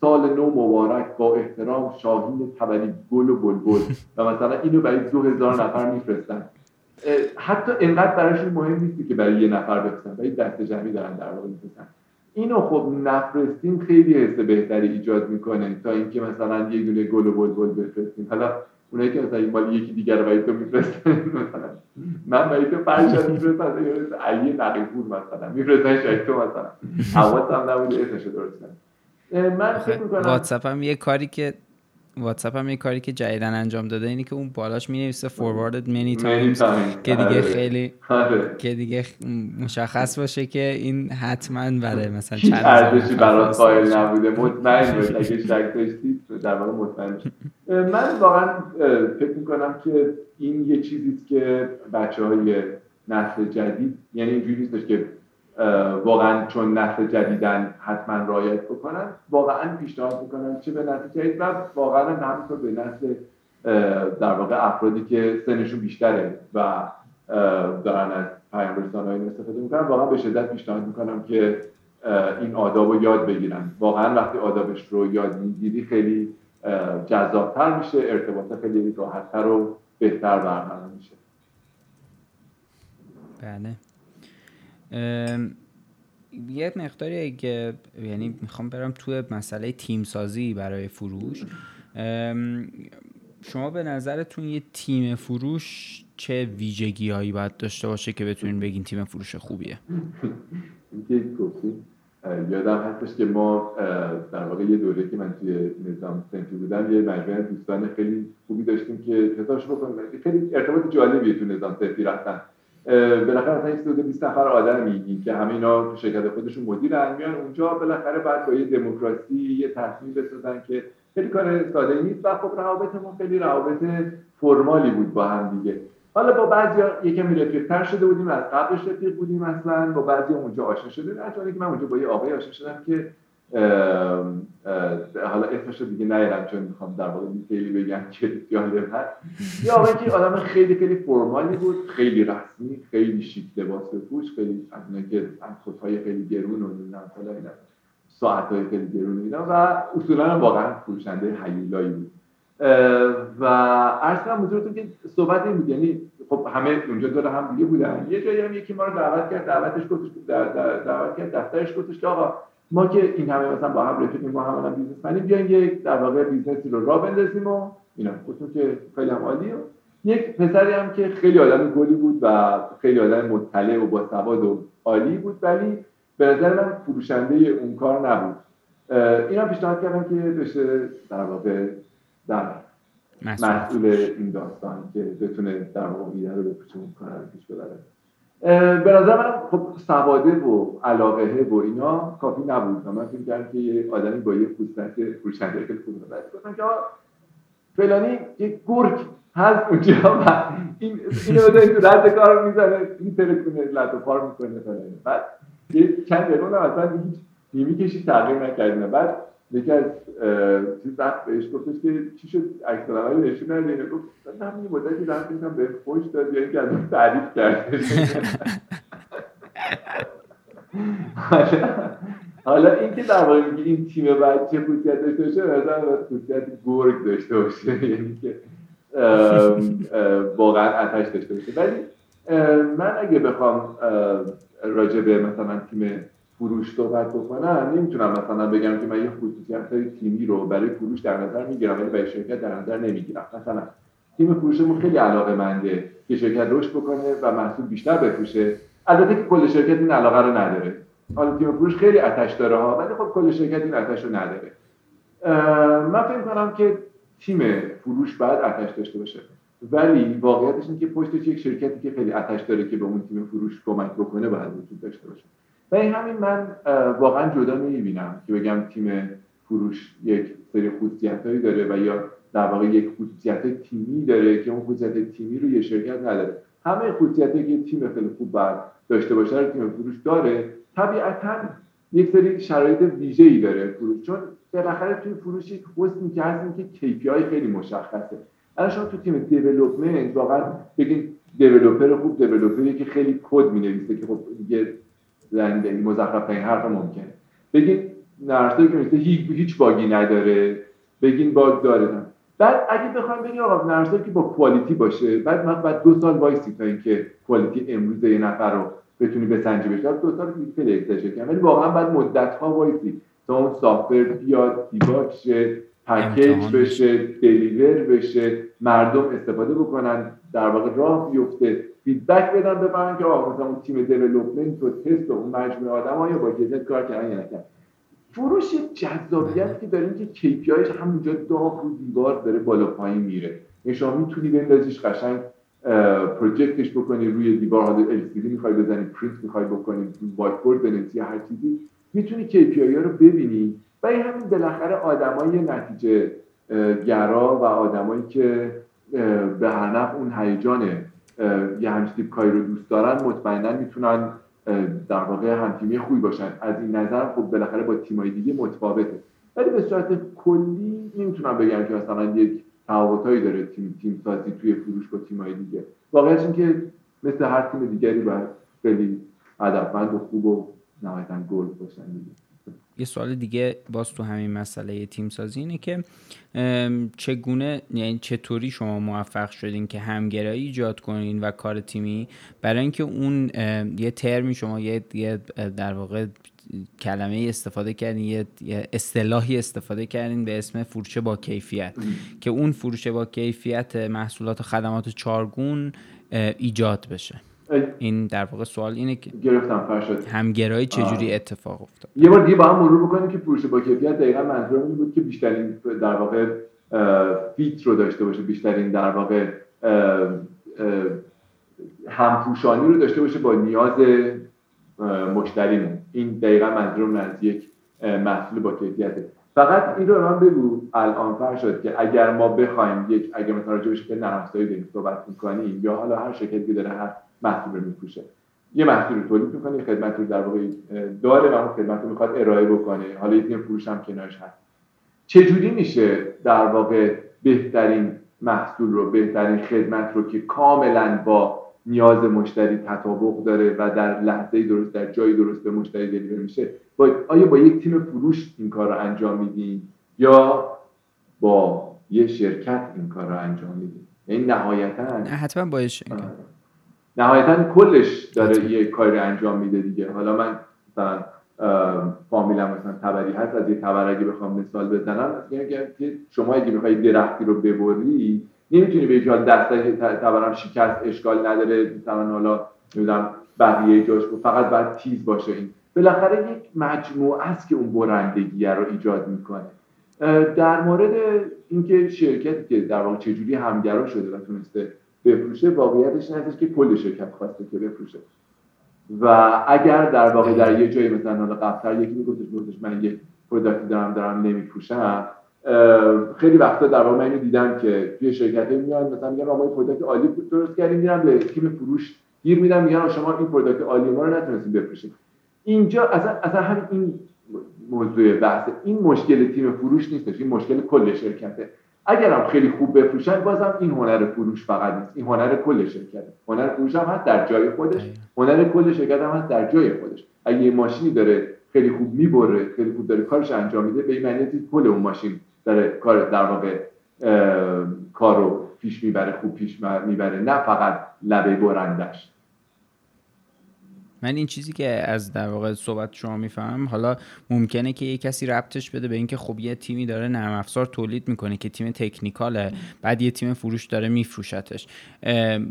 سال نو مبارک با احترام شاهین تبری گل و بلبل [laughs] و مثلا اینو برای دو هزار نفر میفرستن. حتی اینقدر براشون مهم نیستی که برای یه نفر بفرستن برای دست جمعی دارن در واقع میفرستن. اینو خب نفرستیم خیلی حس بهتری ایجاد می‌کنه تا اینکه مثلا یه دونه گل و بلبل بفرستیم حالا اونایی که مثلا مال یکی دیگر رو تو میفرستن مثلا من برای تو فرشاد میفرستم یا علی نقیپور مثلا میفرستن شاید تو مثلا. حواسم نبود اسمشو درست من فکر می‌کنم
واتساپ هم یه کاری که واتساپ هم یه کاری که جدیدن انجام داده اینی که اون بالاش می نویسه forwarded many times که دیگه آره. خیلی. که دیگه مشخص باشه که این حتما برای مثلا
چند ارزشی برای قائل نبوده. مطمئن باش. [laughs] اگه شک داشتید در واقع مطمئن من واقعا فکر می‌کنم که این یه چیزیست که بچه های نسل جدید یعنی اینجوری نیستش که واقعا چون نسل جدیدن حتما رایت بکنن واقعا پیشنهاد می‌کنن چه به جدید و واقعا همینطور به نسل در واقع افرادی که سنشون بیشتره و دارن از پیام رسانه‌های استفاده می‌کنن واقعا به شدت پیشنهاد می‌کنم که این آداب رو یاد بگیرن. واقعا وقتی آدابش رو یاد می‌گیری خیلی جذابتر میشه ارتباط خیلی راحتتر و بهتر برقرار میشه.
بله. یه مقداری اگه یعنی می‌خوام برم توی مسئله تیم سازی برای فروش. شما به نظرتون یه تیم فروش چه ویژگی هایی باید داشته باشه که بتونین بگین تیم فروش خوبیه؟
یادم هستش که ما در واقع یه دوره که من توی نظام سنفی بودم یه مجموعه دوستان خیلی خوبی داشتیم که حسابش بکنم خیلی ارتباط جالبیه تو نظام سنفی رفتن. بالاخره مثلا حدود 20 نفر آدم میگین که همه اینا تو شرکت خودشون مدیر میان اونجا بالاخره بعد با یه دموکراسی یه تصمیم بسازن که خیلی کار ساده نیست و خب روابطمون خیلی روابط فرمالی بود با هم دیگه. حالا با بعضی یکم رفیقتر شده بودیم از قبلش رفیق بودیم اصلا با بعضی اونجا آشنا شده نه که من اونجا با یه آقای آشنا شدم که حالا اسمش رو دیگه نیرم چون می‌خوام در واقع خیلی بگم که جالب هست. آقایی که آدم خیلی خیلی فرمالی بود خیلی رسمی خیلی شیک لباس بپوش خیلی از اونایی که خودهای خیلی گرون و نمی‌دونم اینا ساعت های خیلی گرون اینا و اصولا واقعا فروشنده حیولایی بود. و عرض کنم که صحبت این بود یعنی خب همه اونجا دور هم دیگه بودن. یه جایی هم یکی ما رو دعوت کرد دعوتش گفتش دعوت کرد دفترش گفتش که آقا ما که این همه مثلا با هم رفیقیم ما هم businessman ی بیاین یک در واقع business ی رو راه بندازیم و اینا. گفتم که خیلی هم عالیه. یک پسری هم که خیلی آدم گلی بود و خیلی آدم مطلع و با سواد و عالی بود ولی به نظر من فروشنده اون کار نبود. اینا پیشنهاد کردم که بشه در واقع در مسئول این داستان که بتونه در واقع رو به کار پیش ببره. به نظر من خب سواده و علاقه و اینا کافی نبود. من فکر کردم که یه آدمی با یه پوستک فروشنده خیلی خوب گفتم که فلانی یه گرگ هست اونجا و این اینو بده تو رد کار می‌زنه این ترکونه لطو پار می‌کنه فلانی. بعد یه چند دقیقه اصلا هیچ نیمی کشی تغییر نکردیم بعد یکی از چیز وقت بهش گفتش که چی شد؟ عکس العمل نشون نده گفت من همین مدتی دارم فکر به خوش داد یا اینکه از تعریف کرده [laughs] حالا اینکه در واقع میگه این تیم بعد چه خصوصیت داشته باشه مثلا خصوصیت گرگ داشته باشه. [laughs] یعنی که واقعا آتش داشته باشه. ولی من اگه بخوام راجع به مثلا تیم فروش صحبت بکنم نمی‌تونم مثلا بگم که من یه خصوصیت تیمی رو برای فروش در نظر می‌گیرم ولی برای شرکت در نظر نمی‌گیرم. مثلا تیم فروشمون خیلی علاقه منده که شرکت رشد بکنه و محصول بیشتر بفروشه. البته که کل شرکت این علاقه رو نداره. حالا تیم فروش خیلی آتش داره ها ولی خب کل شرکت این آتش رو نداره. من فکر کنم که تیم فروش باید آتش داشته باشه. ولی واقعیتش اینه که پشتش یک شرکتی که خیلی آتش داره که به اون تیم فروش کمک بکنه باید وجود داشته باشه. این همین من واقعا جدا نمی‌بینم که بگم تیم فروش یک سری خصوصیتهایی داره و یا در واقع یک خصوصیت تیمی داره که اون خصوصیت تیمی رو یه شرکت نداره. همه خصوصیتی که تیم خیلی خوب باید داشته باشه رو تیم فروش داره. طبیعتا یک سری شرایط ویژه ای داره فروش. چون بالاخره توی فروش یک حسنی که هست که KPI خیلی مشخصه. الان شما تو تیم دیولپمنت واقعا بگین دیولپر خوب دیولپری که خیلی کد می‌نویسه که خب دیگه زنده مزخرف این حرف ممکنه بگین نرسایی که مثل هیچ, هیچ باگی نداره. بگین باگ داره. بعد اگه بخوام بگیم آقا نرسایی که با کوالیتی باشه بعد من بعد دو سال وایسی تا اینکه کوالیتی امروز یه نفر رو بتونی بسنجی بشه. دو سال احتاج کنم ولی واقعا بعد مدت ها وایسی. تا اون software بیاد debug شه package بشه deliver بشه مردم استفاده بکنن در واقع راه بیفته. feedback بدن بفهمن که آقا مثلا اون تیم development و تست و اون مجموعه آدم ها یا با گزت کار کردن یا نکردن فروش جذابیت که داریم که KPI ش همونجا داغ رو دیوار داره بالا پایین میره. یعنی شما می‌تونی بندازیش قشنگ project ش بکنی روی دیوار حالا LCD می‌خوای بزنی پرینت می‌خوای بکنی whiteboard بنویسی هر چیزی. می‌تونی KPI ها رو ببینی و این همین بالاخره آدمای نتیجه گرا و آدمایی که به هر نفع اون هیجان یه همچین کاری رو دوست دارن مطمئنا می‌تونن در واقع همتیمی خوبی باشن. از این نظر خب بالاخره با تیمای دیگه متفاوته. ولی به صورت کلی نمی‌تونم بگم که مثلا یک تفاوتایی داره تیم تیم سازی توی فروش با تیمای دیگه. واقعا این که مثل هر تیم دیگری باید خیلی هدفمند و خوب و نهایتا گل باشن دیگه.
یه سوال دیگه باز تو همین مسئله تیم سازی اینه که چگونه یعنی چطوری شما موفق شدین که همگرایی ایجاد کنین و کار تیمی؟ برای اینکه اون یه ترمی شما یه, در واقع کلمه استفاده کردین یه اصطلاحی استفاده کردین به اسم فروش با کیفیت. که اون فروش با کیفیت محصولات و خدمات چارگون ایجاد بشه. این در واقع سوال اینه که
گرفتم فرشاد
همگرایی چجوری اتفاق افتاد؟
یه بار دیگه با هم مرور بکنیم که فروش با کیفیت دقیقا منظورم این بود که بیشترین در واقع فیت رو داشته باشه بیشترین در واقع همپوشانی رو داشته باشه با نیاز مشتریمون. این دقیقا منظورم از یک محصول با کیفیته. فقط این رو من بگو الان فرشاد که اگر ما بخوایم یک اگر مثلا راجع به شرکت نرم داریم صحبت می‌کنیم یا حالا هر شرکتی داره هر محصول رو میپوشه. یه محصول رو تولید می‌کنه یه خدمت رو در واقع داره و اون خدمت رو می‌خواد ارائه بکنه. حالا یه فروش هم کنارش هست. چجوری میشه در واقع بهترین محصول رو بهترین خدمت رو که کاملا با نیاز مشتری تطابق داره و در لحظه درست در جای درست به مشتری دلیور میشه با آیا با یک تیم فروش این کار رو انجام میدین یا با یه شرکت این کار رو انجام میدین؟ یعنی نهایتا
حتما با
نهایتا کلش داره یه کاری انجام میده دیگه. حالا من مثلا فامیلم مثلا تبری هست از یه تبر اگه بخوام مثال بزنم که شما اگه بخوای درختی رو ببری نمی‌تونی به جال دست تبرم شکست اشکال نداره مثلا حالا نمی‌دونم بقیه جاش فقط باید تیز باشه این. بالاخره یک مجموعه است که اون برندگی رو ایجاد می‌کنه. در مورد اینکه شرکتی که در واقع چجوری همگرا شده و تونسته بفروشه واقعیتش این که کل شرکت خواسته که بفروشه. و اگر در واقع در یه جایی مثلا حالا قبلتر یکی میگفتش گفتش من یک product ی دارم دارم نمیفروشم خیلی وقتا در واقع من اینو دیدم که توی شرکت میان مثلا میگن ما product عالی درست کردیم میرم به تیم فروش گیر میدم میگن شما این product عالی ما رو نتونستید بفروشید اینجا اصلا اصلا همین این موضوع بحث این مشکل تیم فروش نیستش این مشکل کل شرکته. اگرم خیلی خوب بفروشن بازم این هنر فروش فقط نیست. این هنر کل شرکت هنر فروش هم هست در جای خودش. هنر کل شرکت هم هست در جای خودش. اگه یه ماشینی داره خیلی خوب می‌بره خیلی خوب داره کارش انجام میده به این معنی کل اون ماشین داره کار در واقع کار رو پیش می‌بره خوب پیش می‌بره. نه فقط لبه برندش.
من این چیزی که از در واقع صحبت شما می‌فهمم حالا ممکنه که یه کسی ربطش بده به اینکه خب یه تیمی داره نرم افزار تولید می‌کنه که تیم تکنیکاله بعد یه تیم فروش داره میفروشتش.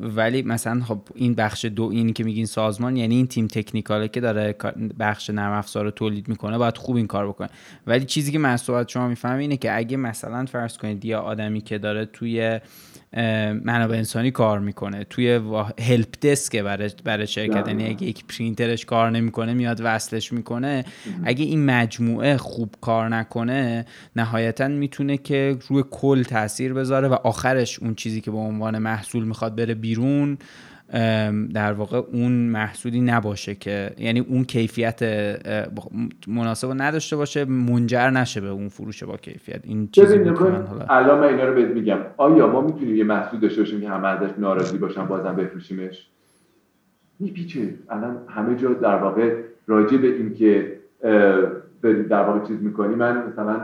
ولی مثلا خب این بخش دو این که میگین سازمان یعنی این تیم تکنیکاله که داره بخش نرم افزار رو تولید می‌کنه باید خوب این کار بکنه. ولی چیزی که من صحبت شما می‌فهمم اینه که اگه مثلا فرض کنید یا آدمی که داره توی منابع انسانی کار می‌کنه. توی هلپ دسک برای برای شرکت. یعنی اگه یک پرینترش کار نمی‌کنه میاد وصلش می‌کنه. اگه این مجموعه خوب کار نکنه نهایتا می‌تونه که روی کل تاثیر بذاره و آخرش اون چیزی که به عنوان محصول می‌خواد بره بیرون در واقع اون محصولی نباشه که یعنی اون کیفیت مناسب نداشته باشه منجر نشه به اون فروش با کیفیت. این چیزی
الان من اینا رو بهت میگم. آیا ما می‌تونیم یه محصول داشته باشیم که همه ازش ناراضی باشن بازم بفروشیمش؟ میپیچه. الان همه جا در واقع راجع به اینکه در واقع چیز می‌کنی من مثلا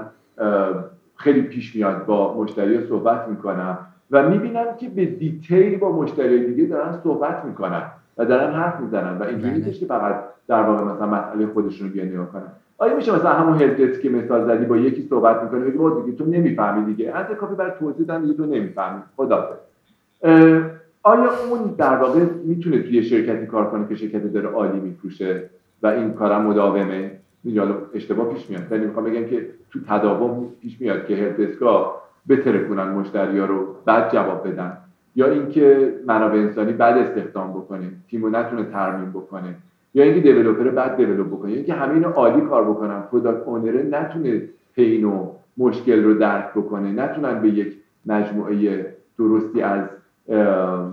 خیلی پیش میاد با مشتری صحبت می‌کنم. و می‌بینم که به دیتیل با مشتری دیگه دارن صحبت می‌کنن و دارن حرف می‌زنن و اینجوری بله. نیستش که فقط در واقع مثلا مسئله خودشون رو بیان نگاه کنن. آیا میشه مثلا همون هلپدسک که مثال زدی با یکی صحبت می‌کنه بگی با دیگه تو نمی‌فهمی دیگه؟ از کافی برای توضیح دادن دیگه تو نمی‌فهمی. خدا آیا اون در واقع می‌تونه توی شرکتی کار کنه که شرکت داره عالی میفروشه و این کارم مداومه؟ حالا اشتباه پیش میاد. ولی می‌خوام بگم که تو تداوم پیش میاد که هلپدسکا بترکونن مشتری ها رو بعد جواب بدن. یا اینکه منابع انسانی بد استخدام بکنه تیم نتونه ترمیم بکنه. یا اینکه developer بد develop بکنه. یا اینکه اینو عالی کار بکنن. product owner نتونه pain و مشکل رو درک بکنه. نتونن به یک مجموعه درستی از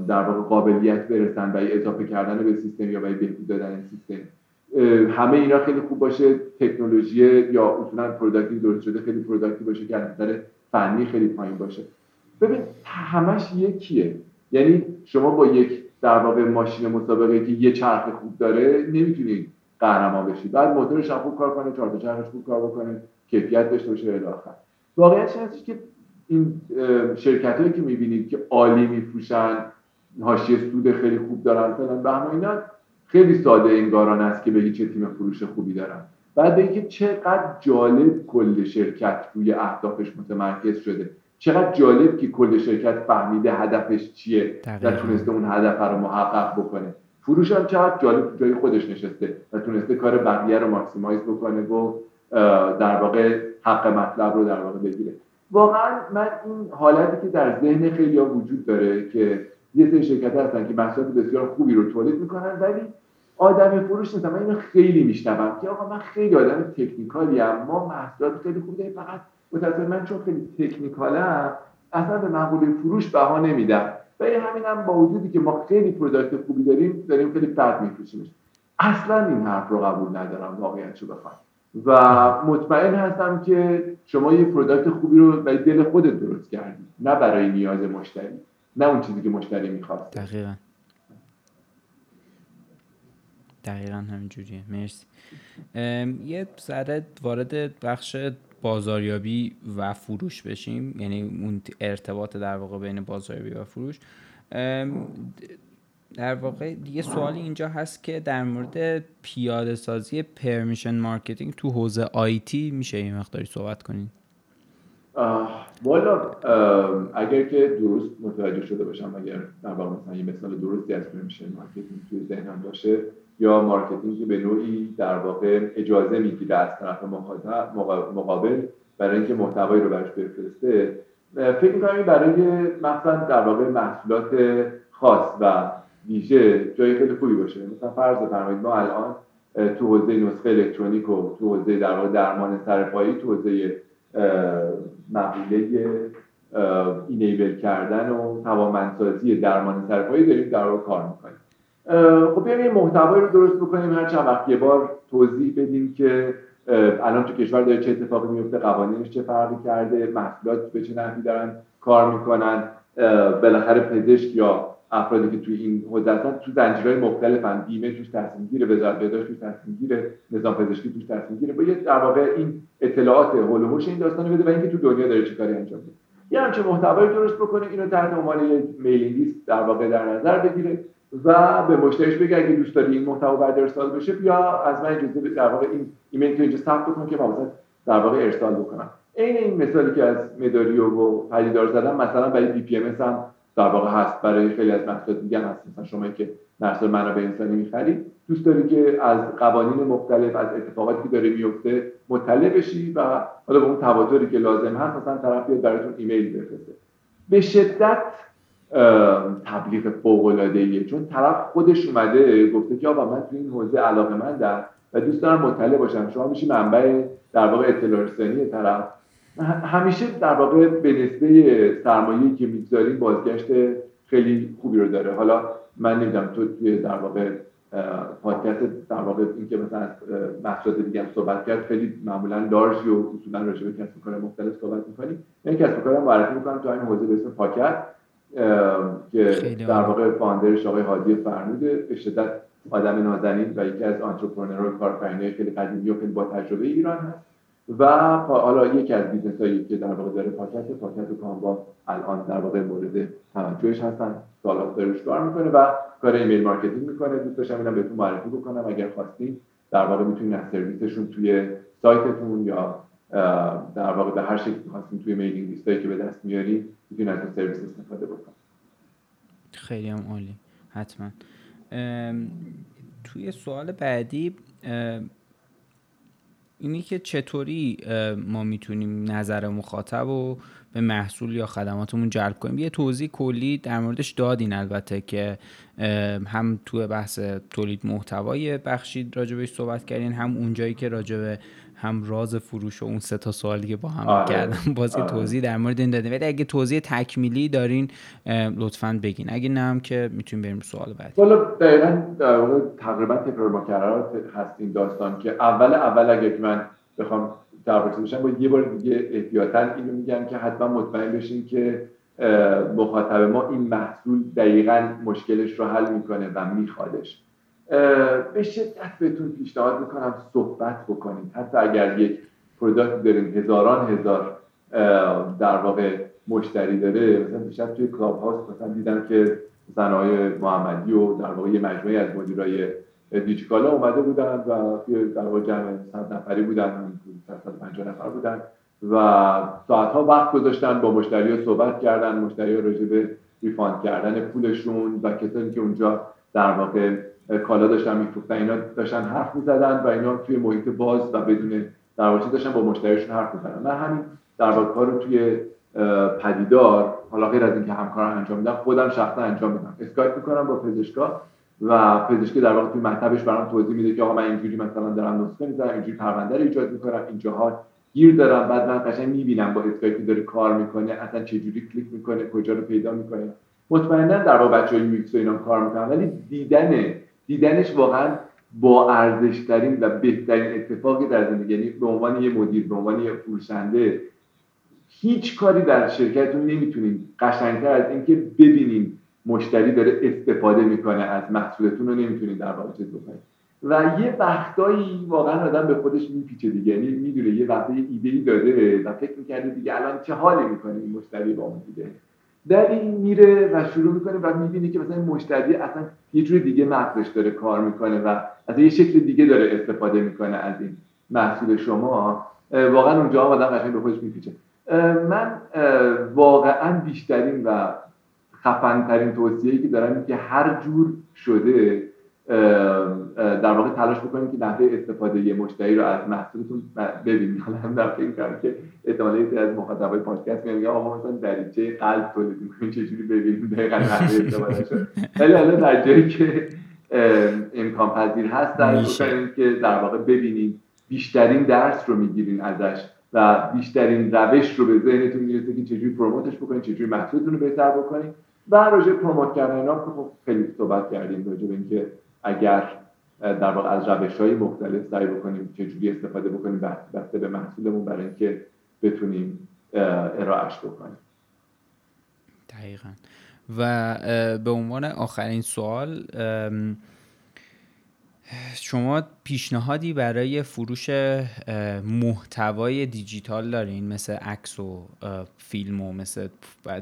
در واقع قابلیت برسن برای اضافه کردن به سیستم یا برای بهبود دادن سیستم. همه اینا خیلی خوب باشه. تکنولوژی یا اصولا product ی درست شده خیلی product ی باشه که از نظر فنی خیلی پایین باشه. ببین همش یکیه. یعنی شما با یک در واقع ماشین مسابقه که یه چرخ خوب داره نمی‌تونید قهرمان بشید بعد موتورش هم خوب کار کنه چهار چرخش خوب کار بکنه کیفیت داشته باشه الی آخر. واقعیتش هستش که این شرکت هایی که می‌بینید که عالی میفروشن حاشیه سود خیلی خوب دارن فلان به اینا خیلی ساده انگاران است که بگی چه تیم فروش خوبی دارن. بعد بگی که چقدر جالب کل شرکت روی اهدافش متمرکز شده. چقدر جالب که کل شرکت فهمیده هدفش چیه و تونسته اون هدف رو محقق بکنه. فروش هم چقدر جالب جای خودش نشسته و تونسته کار بقیه رو ماکسیمایز بکنه و در واقع حق مطلب رو در واقع بگیره. واقعا من این حالتی که در ذهن خیلی وجود داره که یه سری شرکت هستن که محصولات بسیار خوبی رو تولید می‌کنن ولی آدم فروش نیستم من اینو خیلی میشنوم. که آقا من خیلی آدم technical ی ام ما محصولات خیلی خوبی داریم فقط متأسفانه من چون خیلی technical م اصلا به مقوله فروش بها نمیدم. و این همینم با وجودی که ما خیلی product خوبی داریم داریم خیلی بد میفروشیمش. اصلا این حرف رو قبول ندارم واقعیت رو بخوام. و مطمئن هستم که شما یه product خوبی رو برای دل خودت درست کردی نه برای نیاز مشتری نه اون چیزی که مشتری می‌خواد.
دقیقا. دقیقا همینجوریه. مرسی. یه ذره وارد بخش بازاریابی و فروش بشیم. یعنی اون ارتباط در واقع بین بازاریابی و فروش. در واقع یه سوالی اینجا هست که در مورد پیاده سازی permission marketing تو حوزه IT میشه یه مقداری صحبت کنین.
والا اگر که درست متوجه شده باشم اگر در واقع مثلا یه مثال درستی از permission marketing توی ذهنم باشه یا marketing به نوعی در واقع اجازه می‌گیره از طرف مقابل برای اینکه محتوایی رو برش بفرسته فکر می‌کنم این برای مثلا در واقع محصولات خاص و ویژه جای خیلی خوبی باشه. مثلا فرض بفرمایید ما الان تو حوزه نسخه الکترونیک و تو حوزه در واقع درمان سرپایی تو حوزه مقوله اینیبل کردن و توانمندسازی درمان سرپایی داریم در واقع کار می‌کنیم. خب بیایم یه محتوایی رو درست بکنیم هر چند وقت یه بار توضیح بدیم که الان تو کشور داره چه اتفاقی میفته قوانینش چه فرقی کرده محصولات به چه نحوی دارن کار می‌کنن بالاخره پزشک یا افرادی که توی این حوزه هستن تو زنجیرهای مختلفن بیمه توش تصمیم گیره وزارت بهداشت توش تصمیم گیره نظام پزشکی توش تصمیم گیره باید در واقع این اطلاعات هول و این داستان بده و اینکه تو دنیا داره چه کاری انجام میده. یه همچین محتوایی درست بکنه اینو تحت عنوان یه mailing list در واقع در نظر بگیره. و به مشتریش بگه اگه دوست داری این محتوا بهت ارسال بشه بیا از من اجازه در واقع این ایمیل تو اینجا ثبت بکن که من در واقع ارسال بکنم. عین این مثالی که از مداریو و پدیدار زدم مثلا برای BPM هم در واقع هست. برای خیلی از محصولات دیگه هست. مثلا شما که محصول منابع انسانی می‌خرید دوست داری که از قوانین مختلف از اتفاقاتی که داره میفته مطلع بشی و حالا به اون تواتری که لازم هست مثلا طرف بیاد براتون ایمیل بفرسته. به شدت تبلیغ فوق العاده چون طرف خودش اومده گفته که آقا من تو این حوزه علاقه مندم و دوست دارم مطلع باشم. شما میشی منبع در واقع اطلاع رسانی طرف. همیشه در واقع به نسبه سرمایه‌ای که می‌گذاریم بازگشت خیلی خوبی رو داره. حالا من نمی‌دونم تو توی در واقع پادکست در واقع اینکه مثلا از محصولات دیگه هم صحبت کرد خیلی معمولا لارژ و اصولا راجع به کسب کار مختلف صحبت می‌کنی من کسب کارم معرفی می‌کنم تو این حوزه به اسم پاکت. که در واقع فاندرش آقای هادی فرموده به شدت آدم نازنین و یکی از آنترپرنورها کارآفرینای خیلی قدیمی و خیلی با تجربه ایران هست. و حالا یکی از بیزنس هایی که در واقع داره پاکت پاکت و کامبا الان در واقع مورد توجهش هستن سالات داره کار می‌کنه و کار email marketing می‌کنه. دوست داشتم اینم بهتون معرفی بکنم. اگر خواستین در واقع می‌تونین از سرویسشون توی سایتتون یا در واقع به هر شکلی خواستین توی mailing list ایی که به دست میارین می‌تونین از این سرویس استفاده بکنید
خیلی هم عالی. حتما. توی سوال بعدی اینی که چطوری ما می‌تونیم نظر مخاطب و به محصول یا خدماتمون جلب کنیم؟ یه توضیح کلی در موردش دادین البته که هم توی بحث تولید محتوای بخشی راجبش صحبت کردین هم اونجایی که راجب هم راز فروش و اون سه تا سوالی که با هم آره. کردم. [laughs] باز آره. توضیح در مورد این دادین ولی اگه توضیح تکمیلی دارین لطفا بگین. اگه نه هم که می‌تونیم بریم سوال بعدی.
والا دقیقا تقریبا تکرار مکررات هست این داستان که اول اول اگه من بخوام در باشم با یه بار دیگه احتیاطا اینو میگم که حتما مطمئن بشین که مخاطب ما این محصول دقیقا مشکلش رو حل می‌کنه و میخوادش. به شدت بهتون پیشنهاد می‌کنم صحبت بکنید. حتی اگر یک product دارین هزاران هزار در واقع مشتری داره مثلا دیشب توی Clubhouse مثلا دیدم که زنهای محمدی و در واقع مجموعه از مدیرای دیجیکالا اومده بودن و در واقع جمع صد نفری بودن پنجاه نفر بودن و ساعتها وقت گذاشتن با مشتری ها صحبت کردن مشتری ها راجع به refund کردن پولشون و کسانی که اونجا در واقع کالا داشتن میفروختن. اینا داشتن حرف می‌زدن و اینا توی محیط باز و بدون در واقع داشتن با مشتریشون حرف می‌زدن. من همین در واقع کار توی پدیدار حالا غیر از اینکه همکاران انجام میدم خودم شخصا انجام میدم. اسکایپ می‌کنم با پزشکا و پزشکی در واقع توی مطبش برام توضیح میده که آقا من اینجوری مثلا دارم نسخه می‌زنم اینجوری پرونده رو ایجاد می‌کنم اینجاها گیر دارم. بعد من قشنگ می‌بینم با اسکایپی داره کار می‌کنه اصلا چه جوری کلیک می‌کنه کجا رو پیدا می‌کنه. مطمئنا در واقع بچه‌های UI و اینا کار می‌کنن ولی دیدن دیدنش واقعا با ارزش ترین و بهترین اتفاقی در زندگی یعنی به عنوان یه مدیر به عنوان یه فروشنده هیچ کاری در شرکتتون نمی‌تونین قشنگتر از اینکه ببینین مشتری داره استفاده می‌کنه از محصولتون رو نمی‌تونین در واقع بکنید و یه وقتایی واقعا آدم به خودش میپیچه دیگه یعنی می‌دونه یه وقتی ایده ای داده و فکر می‌کرده دیگه الان چه حالی می‌کنه این مشتری با اون دیگه. در این میره و شروع می‌کنه و می‌بینی که مثلا مشتری اصلا یه جور دیگه مغزش داره کار می‌کنه و از یه شکل دیگه داره استفاده می‌کنه از این محصول شما. واقعا اونجا آدم قشنگ به خودش میپیچه. من واقعا بیشترین و خفنترین توصیه‌ای که دارم که هر جور شده در واقع تلاش بکنید که نحوه استفاده یه مشتری رو از محصولتون ببینید [laughs] حالا هم در فکر کردم که احتمالاً از مخاطبای پادکست میگن آقا مثلا دریچه قلب تولید می‌کنید چجوری ببینید دقیقاً نحوه [laughs] استفاده ولی حالا در جایی که امکان پذیر هست در که در واقع ببینید بیشترین درس رو می‌گیرین ازش و بیشترین روش رو به ذهنتون می‌رسه که چجوری پروموتش بکنید چجوری محصولتون رو بهتر بکنید و راجع پروموت کردن اینا خب خیلی صحبت کردیم راجع به اینکه اگر در واقع از روش های مختلف سعی بکنیم چجوری استفاده بکنیم بسته به محصولمون برای اینکه بتونیم ارائهش بکنیم.
دقیقا. و به عنوان آخرین سوال شما پیشنهادی برای فروش محتوای دیجیتال دارین؟ مثل عکس و فیلم و مثل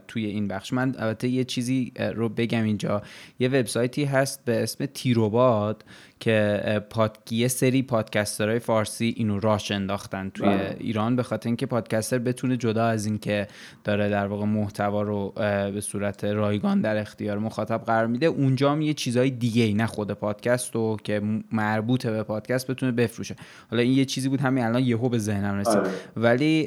توی این بخش. من البته یه چیزی رو بگم اینجا. یه وبسایتی هست به اسم تیروباد که پاد... یه سری پادکسترهای فارسی اینو راش انداختن توی بله. ایران. به خاطر اینکه پادکستر بتونه جدا از اینکه داره در واقع محتوا رو به صورت رایگان در اختیار مخاطب قرار میده اونجا هم یه چیزای دیگه ای نه خود پادکست رو که مربوط به پادکست بتونه بفروشه. حالا این یه چیزی بود همین الان یهو به ذهنم رسید. آره. ولی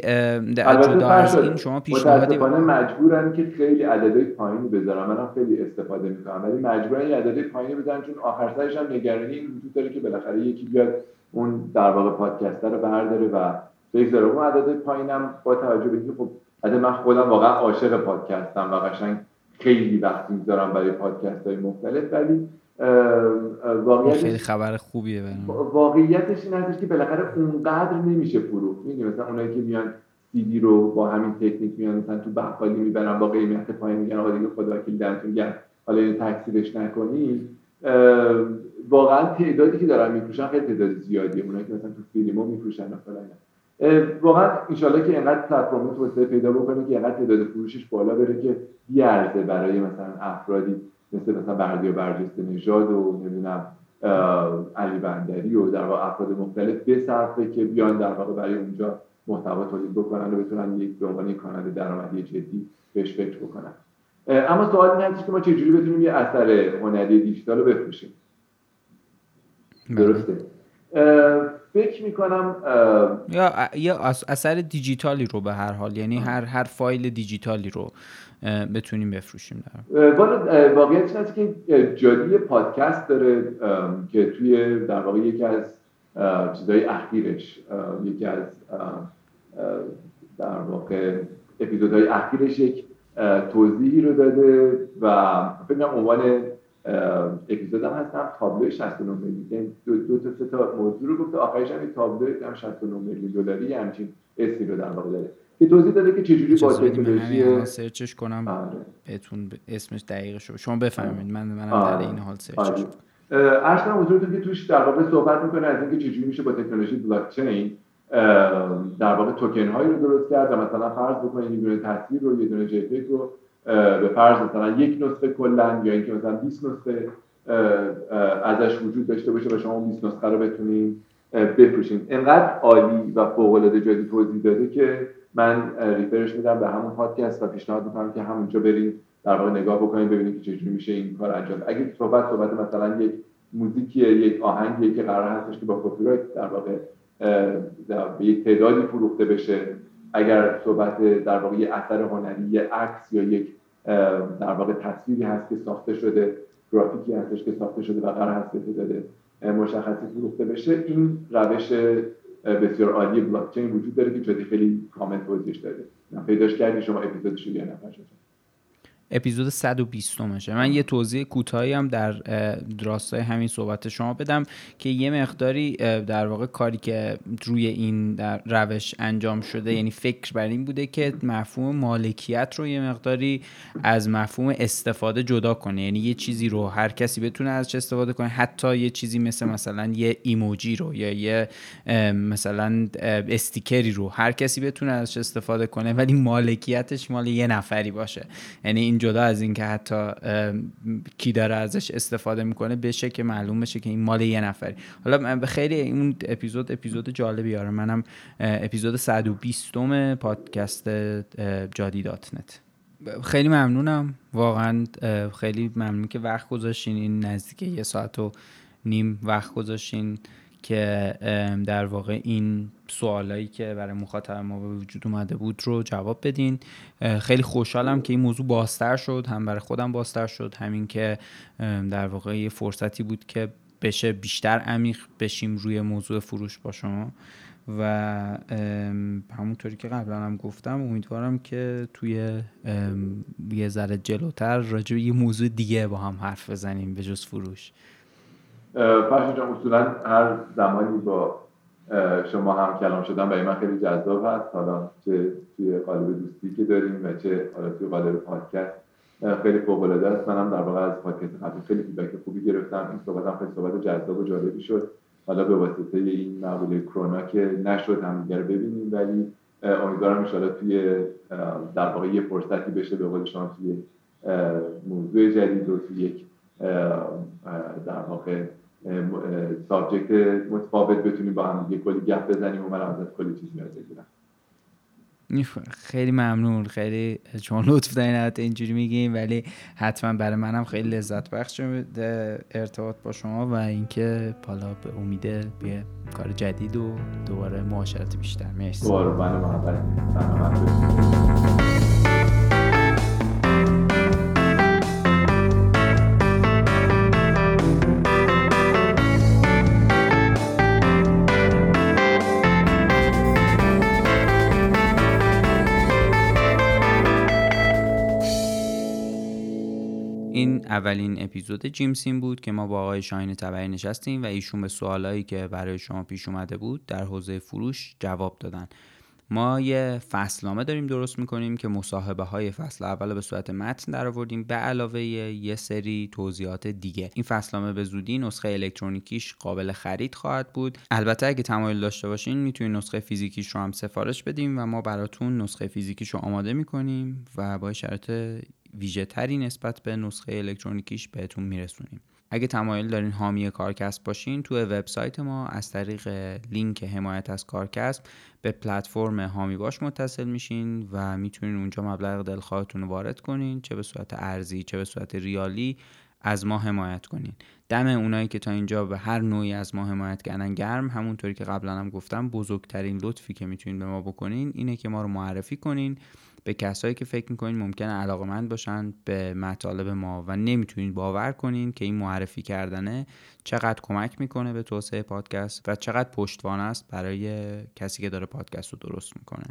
جدا از این شما پیشنهادی
مجبورن که خیلی عددهای پایینی بذارن. منم خیلی استفاده می‌کنم. ولی مجبورن یه عددهای پایینی بذارن چون آخر سرش هم نگرانی وجود داره که بالاخره یکی بیاد اون در واقع پادکستر رو برداره و بگذاره. اون عدد پایینم با توجه به اینکه خب من خودم واقعا عاشق پادکستم و قشنگ خیلی وقت می‌ذارم برای پادکست های مختلف ولی واقعیتش
خیلی خبر خوبیه
واقعیتش این هستش که بالاخره اونقدر نمیشه فروخت. می‌دونی؟ مثلا اونایی که میان سیدی رو با همین تکنیک میان مثلا تو بقالی می‌برن با قیمت پایین میگن آقا دیگه خدا وکیل دمتون گرم. حالا اینو تکثیرش نکنید واقعا تعدادی که دارن میفروشن خیلی تعداد زیادیه. اونایی که مثلا تو فیلمو میفروشن مثلا واقعا انشالله که اینقدر پلتفرم توسعه پیدا بکنه که اینقدر تعداد فروشش بالا بره که بیارزه برای مثلا افرادی. مثل مثلا بردیا برجسته نژاد و نمی‌دونم علی بندری و در واقع افراد مختلف بصرفه که بیان در واقع برای اونجا محتوا تولید بکنن و بتونن یک به عنوان کانال درآمدی جدی بهش فکر بکنن. اما سوال این هستش که ما چجوری بتونیم یه اثر هنری دیجیتال رو بفروشیم؟ بله. درسته. فکر می‌کنم
یا یا اثر دیجیتالی رو به هر حال یعنی هر هر فایل دیجیتالی رو بتونیم بفروشیم
در واقعیت هست که جادی پادکست داره که توی در واقع یکی از چیزهای اخیرش یکی از در واقع اپیزودهای اخیرش یک توضیحی رو داده و فکر عنوان اپیزودم هستم تابلو 69 میلیون. یعنی دو, دو تا سه تا موضوع رو گفته آخرش هم تابلو 69 میلیون دلاری همچین اسمی رو در واقع داره. که توضیح داده که چجوری با تکنولوژی
سرچش کنم آره. بهتون اسمش دقیق شو شما بفهمید من منم در این حال سرچش آره.
عرض کنم که توش در واقع صحبت می‌کنه از اینکه چجوری میشه با تکنولوژی بلاک چین در واقع توکن هایی رو درست کرد و مثلا فرض بکنید یه دونه تصویر رو یه دونه جپگ رو به فرض مثلا یک نسخه کلا یا اینکه مثلا 20 نسخه ازش وجود داشته باشه و شما 20 نسخه رو بتونید بفروشین. انقدر عالی و فوق العاده جدی توضیح داده که من ریفرش میدم به همون پادکست و پیشنهاد می‌کنم که همونجا برید در واقع نگاه بکنید ببینید که چجوری میشه این کار انجام اگه صحبت صحبت مثلا یک موزیکی یک آهنگی که قرار هستش که با کپی در واقع به یک تعدادی فروخته بشه اگر صحبت در واقع اثر هنری یه عکس یا یک در واقع تصویری هست که ساخته شده گرافیکی هستش که ساخته شده و قرار هست که تعداد مشخصی فروخته بشه این روش بسیار عالی بلاک چین وجود داره که جدی خیلی کامل توضیحش داده پیداش کردی شما اپیزودش یه نفر
اپیزود 120 مشه من یه توضیح کوتاهی هم در راستای همین صحبت شما بدم که یه مقداری در واقع کاری که روی این در روش انجام شده یعنی فکر بر این بوده که مفهوم مالکیت رو یه مقداری از مفهوم استفاده جدا کنه. یعنی یه چیزی رو هر کسی بتونه ازش استفاده کنه. حتی یه چیزی مثل مثلا یه ایموجی رو یا یه مثلا استیکری رو هر کسی بتونه ازش استفاده کنه ولی مالکیتش مال یه نفری باشه. یعنی این جدا از اینکه حتی کی داره ازش استفاده می‌کنه بشه که معلوم بشه که این مال یه نفری. حالا خیلی این اپیزود اپیزود جالبی آره. منم اپیزود 120 م پادکست جادی دات نت. خیلی ممنونم. واقعا خیلی ممنون که وقت گذاشتین. این نزدیک یه ساعت و نیم وقت گذاشتین. که در واقع این سوالایی که برای مخاطب ما به وجود اومده بود رو جواب بدین. خیلی خوشحالم که این موضوع بازتر شد هم برای خودم بازتر شد همین که در واقع یه فرصتی بود که بشه بیشتر عمیق بشیم روی موضوع فروش با شما. و همونطوری که قبلا هم گفتم امیدوارم که توی یه ذره جلوتر راجع به یه موضوع دیگه با هم حرف بزنیم به جز فروش.
فرشا جان اصولا هر زمانی با شما هم کلام شدن برای من خیلی جذاب هست. حالا چه توی قالب دوستی که داریم و چه حالا توی قالب پادکست خیلی فوق العاده است. منم در واقع از پادکست قبلی خیلی فیدبک خوبی گرفتم. این صحبت هم خیلی صحبت جذاب و جالبی شد. حالا به واسطه این مقوله کرونا که نشد هم دیگر ببینیم ولی امیدوارم ان توی در واقع یه فرصتی بشه به قول شما توی موضوع جدید و توی یک در واقع سابجکت متفاوت بتونیم با هم دیگه کلی گپ بزنیم و من ازت کلی چیز یاد بگیرم.
خیلی ممنون. خیلی چون لطف دارین اینجوری میگیم ولی حتما برای منم خیلی لذت بخش ارتباط با شما و اینکه حالا به امید به کار جدید و دوباره معاشرت بیشتر. مرسی.
دوباره من.
اولین اپیزود جیمسین بود که ما با آقای شاهین تبری نشستیم و ایشون به سوالایی که برای شما پیش اومده بود در حوزه فروش جواب دادن. ما یه فصلنامه داریم درست می‌کنیم که مصاحبه های فصل اول به صورت متن در آوردیم به علاوه یه سری توضیحات دیگه. این فصلنامه به زودی نسخه الکترونیکیش قابل خرید خواهد بود. البته اگه تمایل داشته باشین می‌تونید نسخه فیزیکیش رو هم سفارش بدیم و ما براتون نسخه فیزیکیش رو آماده می‌کنیم و با شرط ویژه تری نسبت به نسخه الکترونیکیش بهتون میرسونیم. اگه تمایل دارین حامی کارکست باشین تو وبسایت ما از طریق لینک حمایت از کارکست به پلتفرم هامی باش متصل میشین و می‌تونین اونجا مبلغ دلخواهتون رو وارد کنین چه به صورت ارزی چه به صورت ریالی از ما حمایت کنین. دم اونایی که تا اینجا به هر نوعی از ما حمایت کردن گرم همونطوری که قبلا هم گفتم بزرگترین لطفی که می‌تونین به ما بکنین اینه که ما رو معرفی کنین. به کسایی که فکر می‌کنین ممکنه علاقمند باشن به مطالب ما و نمی‌تونین باور کنین که این معرفی کردنه چقدر کمک می‌کنه به توسعه پادکست و چقدر پشتوانه است برای کسی که داره پادکست رو درست می‌کنه.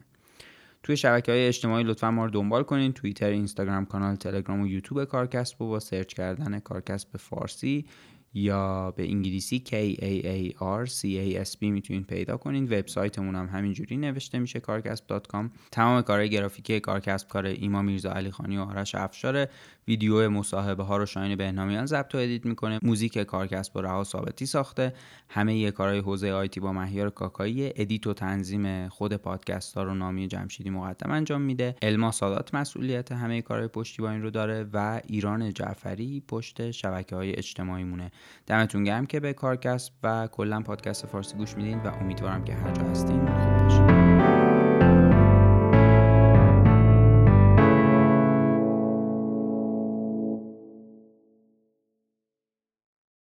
توی شبکه های اجتماعی لطفا ما رو دنبال کنین توییتر اینستاگرام کانال تلگرام و یوتیوب کارکست با سرچ کردن کارکست به فارسی. یا به انگلیسی K A A R C A S B می‌تونید پیدا کنین وبسایتمون هم همینجوری نوشته میشه کارکسب.com تمام کارهای گرافیکی کارکسب کار ایما میرزا علی خانی و آرش افشاره. ویدیو مصاحبه ها رو شاین بهنامیان ضبط و edit می‌کنه. موزیک کارکسب با رها ثابتی ساخته. همه یه کارهای حوزه IT با مهیار کاکایی. edit و تنظیم خود پادکست ها رو نامی جمشیدی مقدم انجام میده. الما سادات مسئولیت همه کارهای پشتیبانی رو داره و ایران جعفری پشت شبکه های اجتماعی مونه. دمتون گرم که به کارکسب و کلا پادکست فارسی گوش میدین و امیدوارم که هر جا هستین خوب باشین.